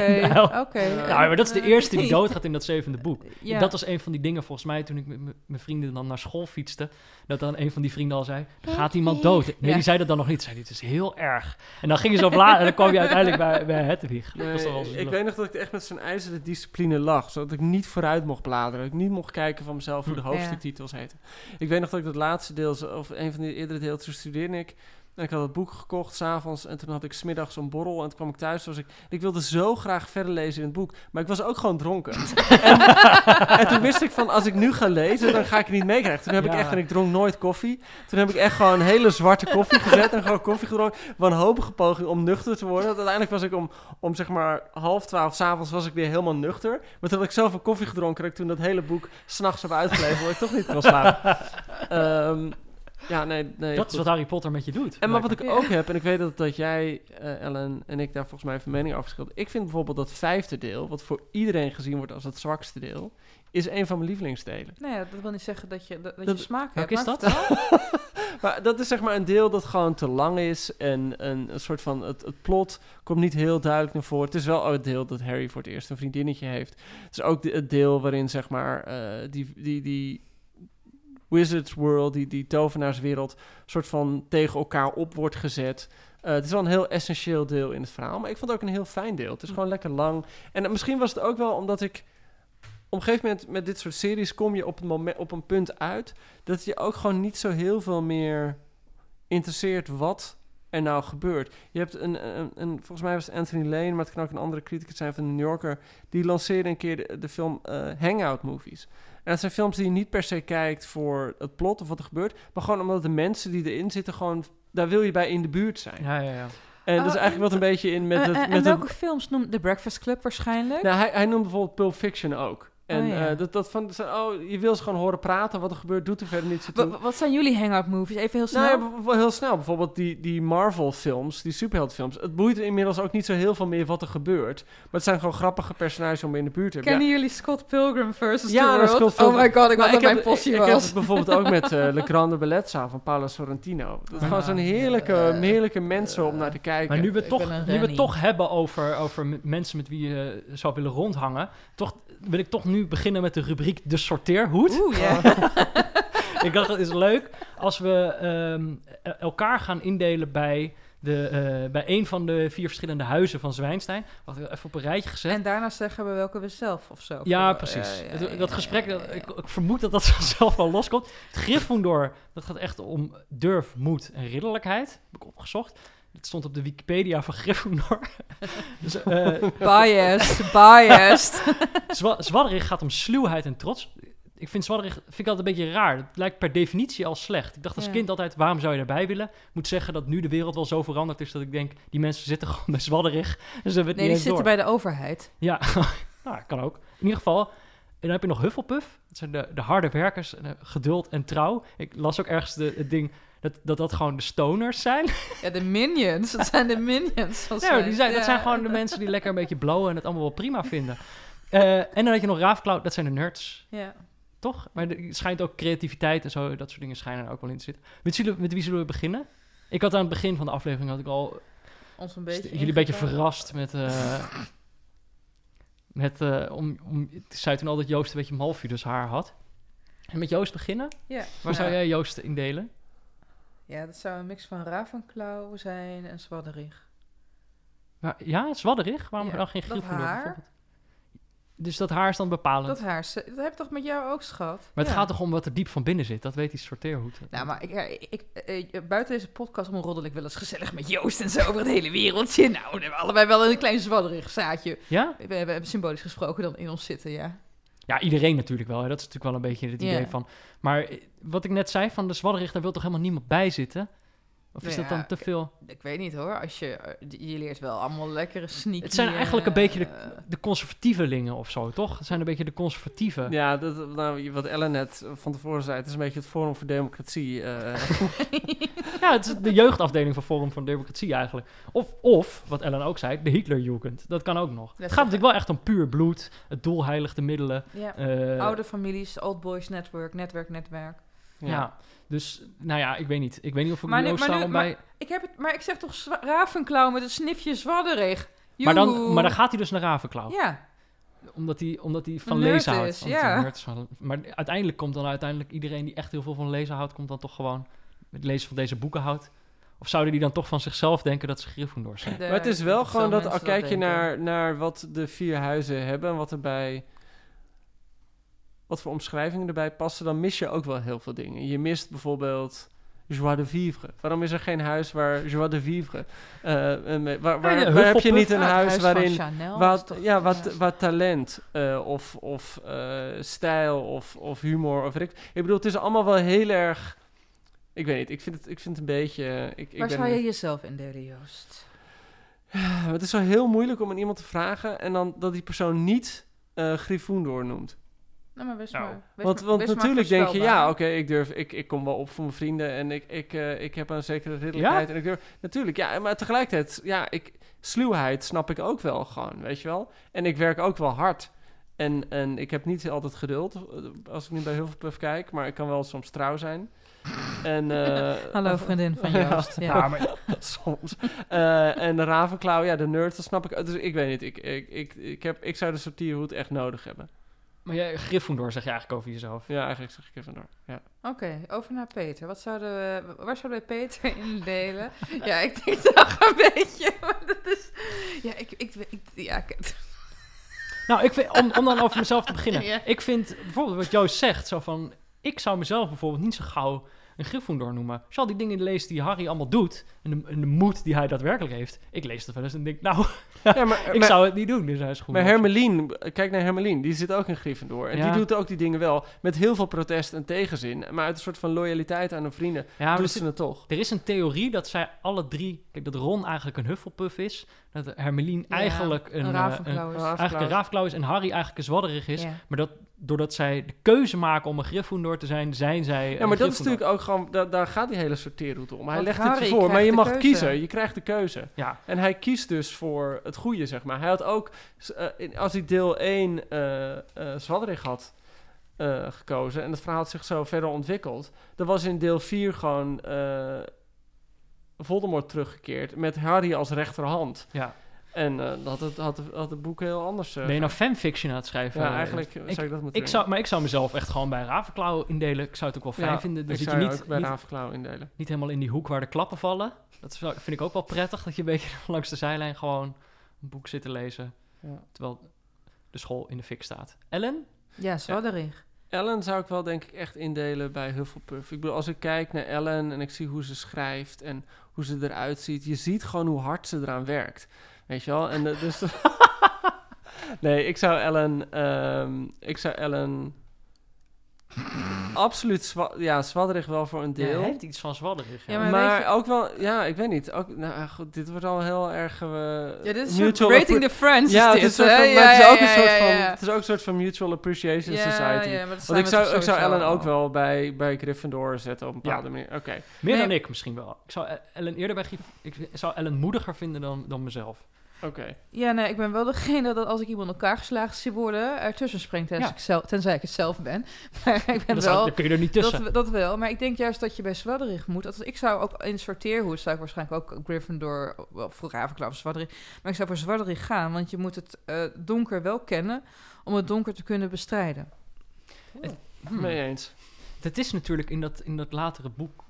oké. Ja, maar dat is de eerste die doodgaat in dat zevende boek. Ja. Dat was een van die dingen volgens mij toen ik met mijn vrienden dan naar school fietste. Dat dan een van die vrienden al zei, er gaat iemand dood. Nee, Ja. die zei dat dan nog niet. Zei, dit is heel erg. En dan gingen ze op later en dan kwam je uiteindelijk bij, bij Hedwig. Nee, ik weet nog dat ik echt met zo'n ijzeren discipline lag. Zodat ik niet vooruit mocht bladeren. Dat ik niet mocht kijken van mezelf hoe de Hm. hoofdstuktitels heten. Ik weet nog dat ik dat laatste deel, of een van de eerdere delen, toen studeerde ik. En ik had het boek gekocht s'avonds en toen had ik smiddags een borrel. En toen kwam ik thuis. Was ik, ik wilde zo graag verder lezen in het boek. Maar ik was ook gewoon dronken. en, en toen wist ik van, als ik nu ga lezen, dan ga ik het niet meekrijgen. Toen heb ik echt, en ik dronk nooit koffie. Toen heb ik echt gewoon een hele zwarte koffie gezet en gewoon koffie gedronken. Wanhopige poging om nuchter te worden. Uiteindelijk was ik om, om zeg maar half twaalf s'avonds was ik weer helemaal nuchter. Maar toen had ik zoveel koffie gedronken dat ik toen dat hele boek s'nachts heb uitgelezen, dat ik toch niet kon slapen. Ehm, ja, nee, nee. Dat goed. is wat Harry Potter met je doet. En maar wat ik ook heb, en ik weet dat, dat jij, eh, Ellen en ik daar volgens mij even mening over verschillen. Ik vind bijvoorbeeld dat vijfde deel, wat voor iedereen gezien wordt als het zwakste deel, is een van mijn lievelingsdelen. Nou ja, dat wil niet zeggen dat je, dat, dat Dat- je smaak hebt. is dat? Maar dat is zeg maar een deel dat gewoon te lang is en een, een soort van, het, het plot komt niet heel duidelijk naar voren. Het is wel ook het deel dat Harry voor het eerst een vriendinnetje heeft. Het is ook de- het deel waarin zeg maar eh, die, die, die Wizards World, die, die tovenaarswereld, soort van tegen elkaar op wordt gezet. Eh, het is wel een heel essentieel deel in het verhaal, maar ik vond het ook een heel fijn deel. Het is gewoon lekker lang. En eh, misschien was het ook wel omdat ik op een gegeven moment met dit soort series kom je op, het moment, op een punt uit dat je ook gewoon niet zo heel veel meer interesseert wat er nou gebeurt. Je hebt een, een, een volgens mij was Anthony Lane, maar het kan ook een andere criticus zijn van de New Yorker, die lanceerde een keer de, de film eh, Hangout Movies. En dat zijn films die je niet per se kijkt voor het plot of wat er gebeurt, maar gewoon omdat de mensen die erin zitten gewoon, daar wil je bij in de buurt zijn. Ja, ja, ja. En dat is Oh, eigenlijk wat een beetje in met het... met en het- welke films noemt The Breakfast Club waarschijnlijk? nou, hij, hij noemt bijvoorbeeld Pulp Fiction ook. En Oh, ja. eh, dat, dat van, oh, je wil ze gewoon horen praten, wat er gebeurt, doet er verder niet zo Wa- toe. wa- wat zijn jullie hangout movies? Even heel snel. Nou ja, heel snel. Bijvoorbeeld die, die Marvel-films, die superheldfilms. Het boeit inmiddels ook niet zo heel veel meer wat er gebeurt. Maar het zijn gewoon grappige personages om in de buurt te hebben. Kennen jullie Scott Pilgrim versus Ja, the World? Scott Oh Pilgrim. my god, ik dat heb, mijn possie ik heb het bijvoorbeeld ook met eh Le Grande Bellezza van Paolo Sorrentino. Dat is Ah. gewoon zo'n heerlijke, Eh, heerlijke mensen om naar te kijken. Maar nu we, toch, een nu het Rennie. toch hebben over, over mensen met wie je zou willen rondhangen, toch wil ik toch nu beginnen met de rubriek De Sorteerhoed. Oeh, ja. ik dacht, het is leuk als we ehm, e- elkaar gaan indelen bij, de, eh, bij een van de vier verschillende huizen van Zwijnstein. Wacht, even op een rijtje gezet. En daarna zeggen we welke we zelf of zo. Ja, precies. ja, ja, Het- ja, dat gesprek, dat- ik, ik vermoed dat dat vanzelf wel loskomt. Het Gryffindor, dat gaat echt om durf, moed en ridderlijkheid. Heb ik opgezocht. Het stond op de Wikipedia van Gryffindor. dus, eh, Biased, biased. Zwa Zwadderig gaat om sluwheid en trots. Ik vind Zwadderig vind ik altijd een beetje raar. Het lijkt per definitie al slecht. Ik dacht als Ja. kind altijd, waarom zou je erbij willen? Ik moet zeggen dat nu de wereld wel zo veranderd is dat ik denk, die mensen zitten gewoon bij Zwadderig. En ze hebben het Nee, niet die zitten door. bij de overheid. Ja, nou, kan ook. In ieder geval. En dan heb je nog Hufflepuff. Dat zijn de, de harde werkers, en, eh, geduld en trouw. Ik las ook ergens de, het ding dat, dat dat gewoon de stoners zijn. Ja, de minions. Dat zijn de minions. Ja, die zijn, dat zijn gewoon de mensen die lekker een beetje blowen en het allemaal wel prima vinden. Eh, en dan had je nog Ravenclaw, dat zijn de nerds. Ja. Toch? Maar er schijnt ook creativiteit en zo, dat soort dingen schijnen er ook wel in te zitten. Met, zullen, met wie zullen we beginnen? Ik had aan het begin van de aflevering had ik al Ons een beetje jullie een beetje verrast met. eh met eh, om, om, het zei toen al dat Joost een beetje Malfidus haar had. En met Joost beginnen? Ja. Waar zou jij Joost indelen? Ja, dat zou een mix van Ravenclaw zijn en Zwadderig. Maar, ja, zwadderig? Waarom Ja, dan geen Gryffindor bijvoorbeeld? Dus dat haar is dan bepalend. Dat haar, dat heb ik toch met jou ook, schat? maar het Ja. gaat toch om wat er diep van binnen zit? Dat weet die sorteerhoed. Nou, maar ik, ja, ik, eh, buiten deze podcast omroddel ik wel eens gezellig met Joost en zo over het hele wereldje. Nou, we hebben allebei wel een klein zwadderig zaadje. Ja? We, we hebben symbolisch gesproken dan in ons zitten, ja. Ja, iedereen natuurlijk wel. Hè? Dat is natuurlijk wel een beetje het idee van... Maar wat ik net zei, van de zwadderig, daar wil toch helemaal niemand bij zitten? Of is Nou dat dan te veel? Ik weet niet hoor, als je, eh, je leert wel allemaal lekkere sneaky... Het zijn eigenlijk een eh, beetje de, de conservatievelingen of zo, toch? Het zijn een beetje de conservatieven. Ja, dat, nou, wat Ellen net van tevoren zei, het is een beetje het Forum voor Democratie. eh. Ja, het is de jeugdafdeling van Forum voor Democratie eigenlijk. Of, of wat Ellen ook zei, de Hitlerjugend. Dat kan ook nog. het gaat natuurlijk wel echt om puur bloed, het doel heiligt de middelen. Ja, eh, oude families, old boys network, netwerk, netwerk. ja. Dus nou ja, ik weet niet. Ik weet niet of ik Maar nu maar nu- daarom maar- bij... Ik heb het, maar ik zeg toch Ravenclaw met een snifje zwadderig. Maar dan, maar dan gaat hij dus naar Ravenclaw. Ja, Omdat hij, omdat hij van lezen houdt. ja. maar uiteindelijk komt dan uiteindelijk iedereen die echt heel veel van lezen houdt, komt dan toch gewoon het lezen van deze boeken houdt. Of zouden die dan toch van zichzelf denken dat ze Gryffindor zijn? de- maar het is wel gewoon dat al kijk je naar, naar wat de vier huizen hebben en wat erbij. Wat voor omschrijvingen erbij passen, dan mis je ook wel heel veel dingen. Je mist bijvoorbeeld joie de vivre. Waarom is er geen huis waar joie de vivre? me- waar waar, heb je niet een Ah, huis waarin wat, ja, wat, wat talent eh, of, of eh, stijl of, of humor of ik. Ik bedoel, het is allemaal wel heel erg. Ik weet niet. Ik vind het, ik vind het een beetje. Ik, ik Waar ben, zou je jezelf indelen, Joost? Het is zo heel moeilijk om aan iemand te vragen en dan dat die persoon niet eh Gryffindor noemt. Nou, maar Nou, maar, Want, natuurlijk denk je, ja, oké, ik durf, ik, ik kom wel op voor mijn vrienden en ik, ik, eh, ik heb een zekere ridderlijkheid en ik durf, natuurlijk, ja, maar tegelijkertijd, ja, ik, sluwheid snap ik ook wel gewoon, weet je wel. En ik werk ook wel hard. En, en ik heb niet altijd geduld, eh, als ik nu bij Hufflepuff kijk, maar ik kan wel soms trouw zijn. En, eh, Hallo vriendin van Ja. Joost. Ja. Ja, maar soms. Eh, en de Ravenclaw, ja, de nerd, dat snap ik. Dus ik weet niet, ik, ik, ik, ik, heb, ik zou de sortierhoed echt nodig hebben. Maar jij, Gryffindor zeg je eigenlijk over jezelf. Ja, eigenlijk zeg ik even door. Ja. Oké, over naar Peter. Wat zouden we, waar zouden we Peter indelen? ja, ik denk toch een beetje, maar dat is... Ja, ik... ik, ik ja, ik- Nou, ik vind, om, om dan over mezelf te beginnen. Ja. Ik vind bijvoorbeeld wat Joost zegt, zo van... Ik zou mezelf bijvoorbeeld niet zo gauw een Gryffindor noemen. Als je al die dingen leest die Harry allemaal doet... en de, en de moed die hij daadwerkelijk heeft... Ik lees dat wel eens en denk, nou, Ja, maar, ik maar, zou het niet doen. Dus hij is goed. maar Hermelien, kijk naar Hermelien, die zit ook in Gryffindor. En Ja. die doet ook die dingen wel met heel veel protest en tegenzin. Maar uit een soort van loyaliteit aan hun vrienden ja, doet ze het toch. er is een theorie dat zij alle drie... Kijk, dat Ron eigenlijk een Hufflepuff is. Dat Hermelien Ja, eigenlijk een, een eh, eigenlijk een Ravenclaw is en Harry eigenlijk een zwadderig is. Ja. Maar dat, doordat zij de keuze maken om een Gryffindor te zijn, zijn zij Ja, een maar dat is natuurlijk ook gewoon, da- daar gaat die hele sorteerroute om. Hij Want legt Harry het je voor, maar je mag keuze. kiezen. Je krijgt de keuze. Ja, En hij kiest dus voor het goede, zeg maar. Hij had ook, eh, als hij deel 1 eh eh Zwadderig had eh, gekozen... en het verhaal had zich zo verder ontwikkeld... dan was in deel 4 gewoon eh, Voldemort teruggekeerd... met Harry als rechterhand. ja. En eh, dat had, het, had, het- had het boek heel anders... eh, Ben je nou fanfiction aan het schrijven? ja, eigenlijk zou ik dat moeten Ik zou, maar ik zou mezelf echt gewoon bij Ravenclaw indelen. Ik zou het ook wel fijn Ja, vinden. Dan ik zit je zou je niet, ook bij niet, Ravenclaw indelen. niet helemaal in die hoek waar de klappen vallen. Dat vind ik ook wel prettig. Dat je een beetje langs de zijlijn gewoon een boek zit te lezen. Ja. Terwijl de school in de fik staat. Ellen? Ja, Zwadderig. Ellen zou ik wel denk ik echt indelen bij Hufflepuff. Ik bedoel, als ik kijk naar Ellen en ik zie hoe ze schrijft en hoe ze eruit ziet, je ziet gewoon hoe hard ze eraan werkt. Weet je wel? En eh, dus. nee, ik zou Ellen. ehm, ik zou Ellen. Absoluut. zwa- ja, zwadderig wel voor een Ja, deel. hij heeft iets van zwadderig. Ja. Ja, maar maar weet je- ook wel, ja, ik weet niet. Ook, nou ja, goed, dit wordt al heel erg. eh, Ja, dit is mutual rating the friends. Ja, is het is, dit, een soort hè? van, maar Ja, het is ja, ook een ja, soort ja, van. ja. Het is ook een soort van mutual appreciation Ja, society. ja, maar Want ik zou, ik zou Ellen ook wel bij, bij Gryffindor zetten op een bepaalde manier. Oké. Meer Nee. dan ik misschien wel. Ik zou Ellen eerder bij Gryff- Ik zou Ellen moediger vinden dan, dan mezelf. Oké. Ja, nee, ik ben wel degene dat als ik iemand in elkaar geslagen zie worden, ertussen springt, tenzij, Ja. ik zelf, tenzij ik het zelf ben. Maar ik ben zou- wel... dan kun je er niet tussen. Dat, dat wel, maar ik denk juist dat je bij Zwadderig moet. Als, ik zou ook in sorteerhoes, zou ik waarschijnlijk ook Gryffindor, wel voor Ravenclaw of Zwadderig, maar ik zou voor Zwadderig gaan, want je moet het eh, donker wel kennen om het donker te kunnen bestrijden. Hmm. Mee eens. Het is natuurlijk in dat, in dat latere boek,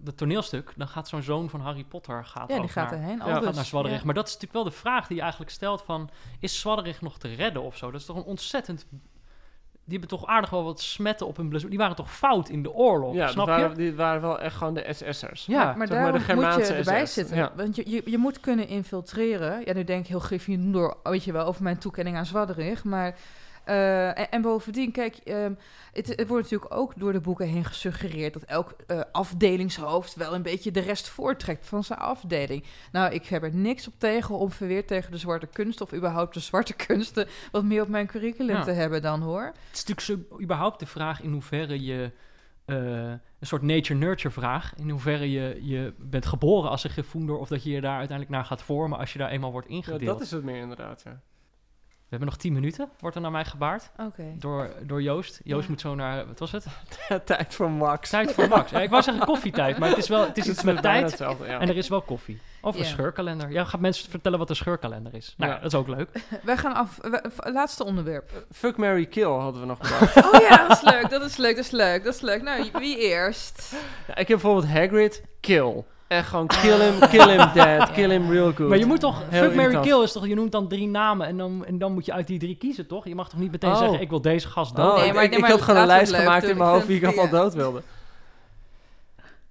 dat toneelstuk, dan gaat zo'n zoon van Harry Potter gaat Ja, die gaat naar, erheen. ja, gaat naar Zwadderig. Ja. Maar dat is natuurlijk wel de vraag die je eigenlijk stelt van, is Zwadderig nog te redden of zo? Dat is toch een ontzettend... Die hebben toch aardig wel wat smetten op hun blazoen. Die waren toch fout in de oorlog, Ja, die snap waren, je? die waren wel echt gewoon de SS'ers. Ja, maar, maar zeg maar daarom de moet je erbij SS. zitten. Ja. Want je, je, je moet kunnen infiltreren. Ja, nu denk ik heel Gryffindor, weet je wel, over mijn toekenning aan Zwadderig. Maar, eh, en, en bovendien, kijk, ehm, het, het wordt natuurlijk ook door de boeken heen gesuggereerd... dat elk eh, afdelingshoofd wel een beetje de rest voortrekt van zijn afdeling. Nou, ik heb er niks op tegen om verweerd tegen de zwarte kunsten... of überhaupt de zwarte kunsten wat meer op mijn curriculum Ja. te hebben dan, hoor. Het is natuurlijk zo, überhaupt de vraag in hoeverre je... eh, een soort nature-nurture vraag. In hoeverre je, je bent geboren als een Gryffindor... of dat je je daar uiteindelijk naar gaat vormen als je daar eenmaal wordt Ja, ingedeeld. dat is het meer inderdaad, ja. We hebben nog tien minuten, wordt er naar mij gebaard. Oké. Door, door Joost. Joost Ja. moet zo naar, wat was het? Tijd voor Max. Tijd voor Max. Ja, ik wou zeggen koffietijd, maar het is wel het is Het iets is met tijd. hetzelfde, ja. En er is wel koffie. Of een scheurkalender. Ja, gaat mensen vertellen wat een scheurkalender is. Nou, dat is ook leuk. Wij gaan af... laatste onderwerp. Fuck, Mary Kill hadden we nog bedacht. Oh ja, dat is leuk, dat is leuk, dat is leuk, dat is leuk. Nou, wie eerst? Ja, ik heb bijvoorbeeld Hagrid, kill. Echt gewoon kill him, kill him dead, kill him real good. Maar je moet toch, Heel fuck, Mary kill is toch, je noemt dan drie namen en dan, en dan moet je uit die drie kiezen, toch? Je mag toch niet meteen Oh. zeggen, ik wil deze gast dood. Oh, Nee, ik- maar- ik, nee, ik maar had gewoon een lijst gemaakt in mijn hoofd wie ik allemaal ja. dood wilde.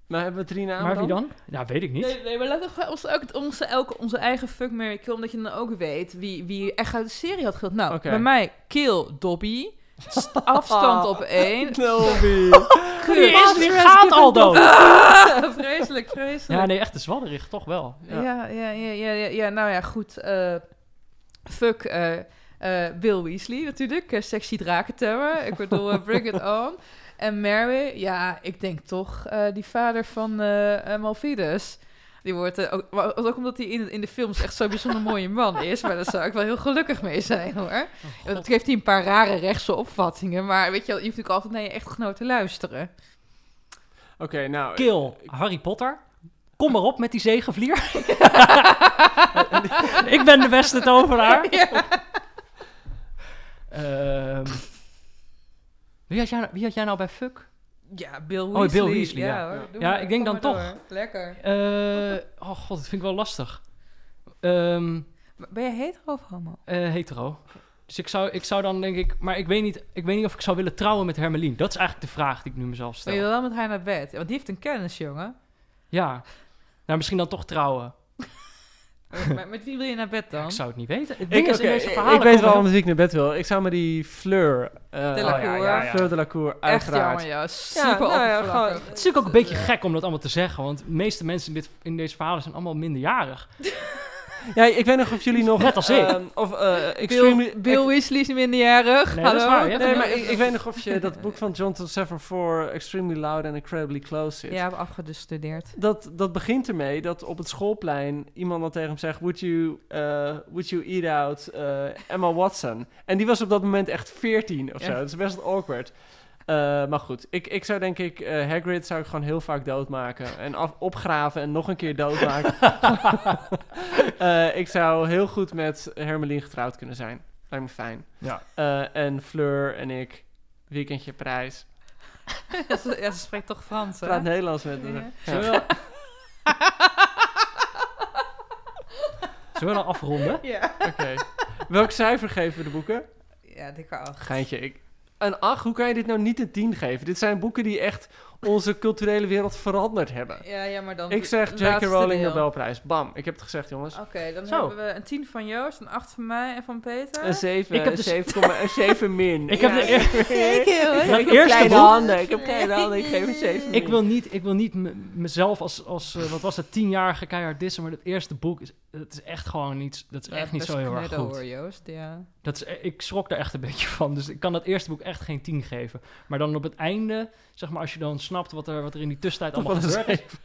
Maar hebben we drie namen maar wie dan? dan? Ja, weet ik niet. Nee, nee, maar laten we onze, ook- onze, elke, onze eigen fuck, Mary kill, omdat je dan ook weet wie, wie echt uit de serie had gehaald. Nou, bij mij, kill Dobby. St- afstand op één. Dobby. Die, is, die gaat al dood. Vreselijk, vreselijk. Ja, nee, echt de zwadderig, toch wel. Ja. Ja, ja, ja, ja, ja, nou ja, goed. eh, fuck eh, eh, Bill Weasley natuurlijk, sexy drakentemmer. Ik bedoel, bring it on. En Mary, ja, ik denk toch eh, die vader van Malvides. Die wordt eh, ook, maar ook omdat hij in, in de films echt zo'n bijzonder mooie man is. Maar daar zou ik wel heel gelukkig mee zijn hoor. Het geeft hij een paar rare rechtse opvattingen. Maar weet je, wel, je hoeft natuurlijk altijd naar je echtgenoot te luisteren. Oké, nou... Kill Harry Potter. Kom maar op met die zegenvlier. ik ben de beste tovenaar. Ehm, wie, had jij, nou- wie had jij nou bij fuck? Ja, Bill Bill Weasley. Weasley, ja. hoor, Ja. Ja, ik denk dan toch- door. Lekker. Eh, oh god, dat vind ik wel lastig. Ehm, Ben je hetero of homo? eh, hetero. Dus ik zou, ik zou dan denk ik... Maar ik weet, niet, ik weet niet of ik zou willen trouwen met Hermelien. Dat is eigenlijk de vraag die ik nu mezelf stel. wil wel met haar naar bed. Want die heeft een kennis, jongen. Ja. Nou, misschien dan toch trouwen. Maar met wie wil je naar bed dan? Ik zou het niet weten. Het Ik, ding is, in deze verhalen ik weet wel met wie ik naar bed wil. Ik zou met die Fleur... eh, De la oh, ja, Cour. ja, ja. Fleur de la Cour, Echt uiteraard. jammer, ja. Super nou ja, oppervlakkig. gewoon- Het is natuurlijk ook een beetje gek om dat allemaal te zeggen, want de meeste mensen in, dit, in deze verhalen zijn allemaal minderjarig. Ja, ik weet nog of jullie nog... Net als ik. ehm, of eh extremely... Bill, Bill Weasley is minderjarig. Nee, dat is Hallo? waar. Nee, maar ik, ik weet nog of je dat boek van John Seven voor Extremely Loud and Incredibly Close zit. Ja, heb afgestudeerd. Dat, dat begint ermee dat op het schoolplein iemand dan tegen hem zegt... Would you, eh, would you eat out eh, Emma Watson? En die was op dat moment echt 14 of zo. Ja. Dat is best wel awkward. Eh, maar goed, ik, ik zou denk ik... eh, Hagrid zou ik gewoon heel vaak doodmaken. En af, opgraven en nog een keer doodmaken. Eh, ik zou heel goed met Hermelien getrouwd kunnen zijn. Lijkt me fijn. Ja. Eh, en Fleur en ik, weekendje prijs. ja, ze, ja, ze spreekt toch Frans, hè? Praat Nederlands met me. Ja. Zullen we, Zullen we dan afronden? Ja. Oké. Welk cijfer geven we de boeken? Ja, dikke acht. Geintje, ik... een 8. Hoe kan je dit nou niet een 10 geven? Dit zijn boeken die echt onze culturele wereld veranderd hebben. Ja, ja, maar dan... Ik zeg J.K. Rowling deel. Nobelprijs. Bam, ik heb het gezegd, jongens. Oké, dan Zo. hebben we een 10 van Joost, een 8 van mij en van Peter. Een 7, Ik heb een dus- 7, een 7 min. Ik heb de eer- Ik heb eerste kleine boek- handen. Ik heb kleine handen. Ik geef een 7 min. Ik wil niet, ik wil niet mezelf als, als eh, wat was het, tienjarige keihard dissen, maar het eerste boek is, het is echt gewoon niet, dat is Ja, echt niet zo heel erg goed. hoor, Joost, ja. Dat is, ik schrok daar echt een beetje van, dus ik kan dat eerste boek echt geen 10 geven. Maar dan op het einde, zeg maar, als je dan snapt wat er, wat er in die tussentijd allemaal gebeurd is.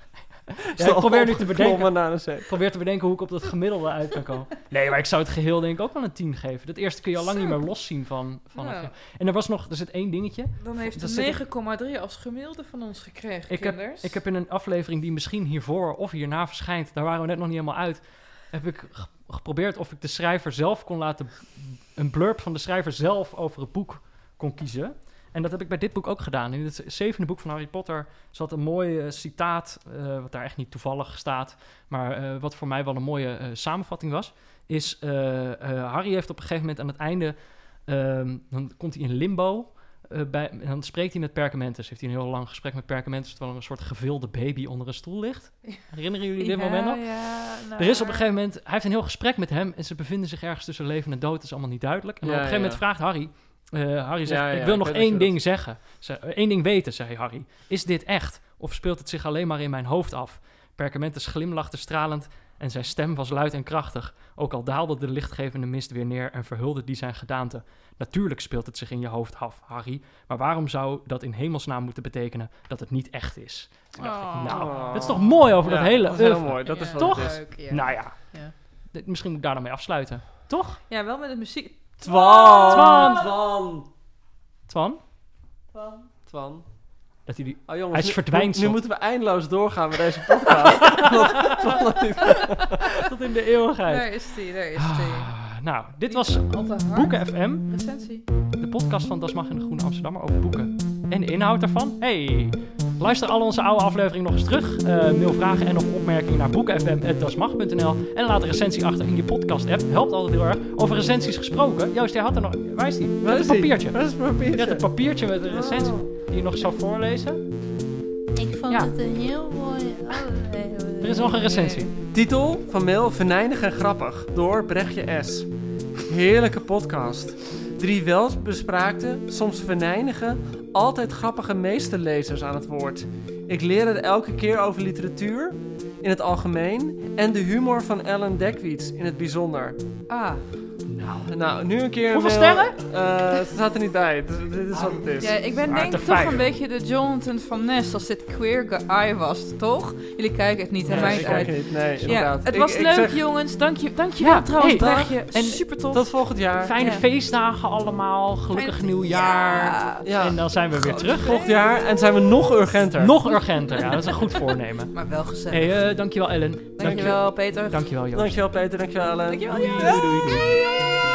Ja, ik probeer nu te bedenken. Klommen naar een 7. Ik probeer te bedenken hoe ik op dat gemiddelde uit kan komen. Nee, maar ik zou het geheel denk ik ook wel een 10 geven. Dat eerste kun je al lang Zo. niet meer loszien van, van Ja. het. En er was nog, er zit één dingetje. Dan heeft ik- 9,3 als gemiddelde van ons gekregen, Ik heb, ik heb in een aflevering die misschien hiervoor of hierna verschijnt, daar waren we net nog niet helemaal uit, heb ik ge- geprobeerd of ik de schrijver zelf kon laten, een blurb van de schrijver zelf over het boek kon kiezen. En dat heb ik bij dit boek ook gedaan. In het zevende boek van Harry Potter zat een mooi eh, citaat, eh, wat daar echt niet toevallig staat, maar eh, wat voor mij wel een mooie eh, samenvatting was, is eh, eh, Harry heeft op een gegeven moment aan het einde, ehm, dan komt hij in limbo, eh, bij, en dan spreekt hij met Perkamentus. Heeft hij een heel lang gesprek met Perkamentus... terwijl er een soort gevilde baby onder een stoel ligt. Herinneren jullie dit Ja, moment nog? Ja, nou, Er is op een gegeven moment... Hij heeft een heel gesprek met hem... en ze bevinden zich ergens tussen leven en dood. Dat is allemaal niet duidelijk. En Ja, op een gegeven ja. moment vraagt Harry... eh, Harry zegt, Ja, ja, ik wil ik nog één ding dat- zeggen. Ze, één ding weten, zei Harry. Is dit echt? Of speelt het zich alleen maar in mijn hoofd af? Perkamentus glimlachte stralend en zijn stem was luid en krachtig. Ook al daalde de lichtgevende mist weer neer en verhulde die zijn gedaante. Natuurlijk speelt het zich in je hoofd af, Harry. Maar waarom zou dat in hemelsnaam moeten betekenen dat het niet echt is? Toen dacht ik, Oh. nou, dat is toch mooi over Ja, dat hele Dat is heel mooi. Dat is Toch? leuk, ja. Nou ja, misschien moet ik daar dan mee afsluiten. Toch? Ja, wel met het muziek. Twan! Twan! Twan! Twan? Twan. Dat hij die... Oh jongens, Hij is nu- verdwijnd Nu, moeten we eindeloos doorgaan met deze podcast. Tot in de eeuwigheid. Daar is die, daar is die. Ah, nou, dit was. Boeken FM. Recensie. De podcast van Das Mag in de Groene Amsterdammer over boeken. En de inhoud daarvan. Hey, luister al onze oude afleveringen nog eens terug. Eh, mail vragen en of opmerkingen naar boekenfm.dasmag.nl En laat een recensie achter in je podcast app. Helpt altijd heel erg. Over recensies gesproken. Joost, jij had er nog... Waar is die? Waar is papiertje. Waar is het Je hebt papiertje? een papiertje met een recensie die je nog zou voorlezen. Ik vond Ja. het een heel mooi... Er is nog een recensie. Titel van mail Venijnig en grappig door Brechtje S. Heerlijke podcast. Drie welbespraakte, soms venijnige, altijd grappige meesterlezers aan het woord. Ik leer er elke keer over literatuur in het algemeen en de humor van Ellen Dekwits in het bijzonder. Ah, Nou, nu een keer. Hoeveel mail- sterren? Eh, het staat er niet bij. Dit, dit is wat het is. ja, ik ben Maar denk ik toch een beetje de Jonathan van Ness als dit queer guy was, toch? Jullie kijken het niet? Nee, uit. niet. Nee, Ja, het Ik- was ik leuk, zeg jongens. Dank je, dank je wel Ja, trouwens, hey, Brechtje. en Super tof. Tot volgend jaar. Fijne Ja. feestdagen allemaal. Gelukkig Fijn- nieuwjaar. Ja. Ja. En dan zijn we weer terug. Volgend jaar en zijn we nog urgenter. Nog urgenter. Ja, dat is een goed voornemen. Maar wel gezellig. Hey, eh, dankjewel Ellen. Dankjewel, Peter. Dankjewel Joost. Dankjewel Peter, dankjewel Ellen. Dankjewel, doei, doei. Doei, doei, Bye.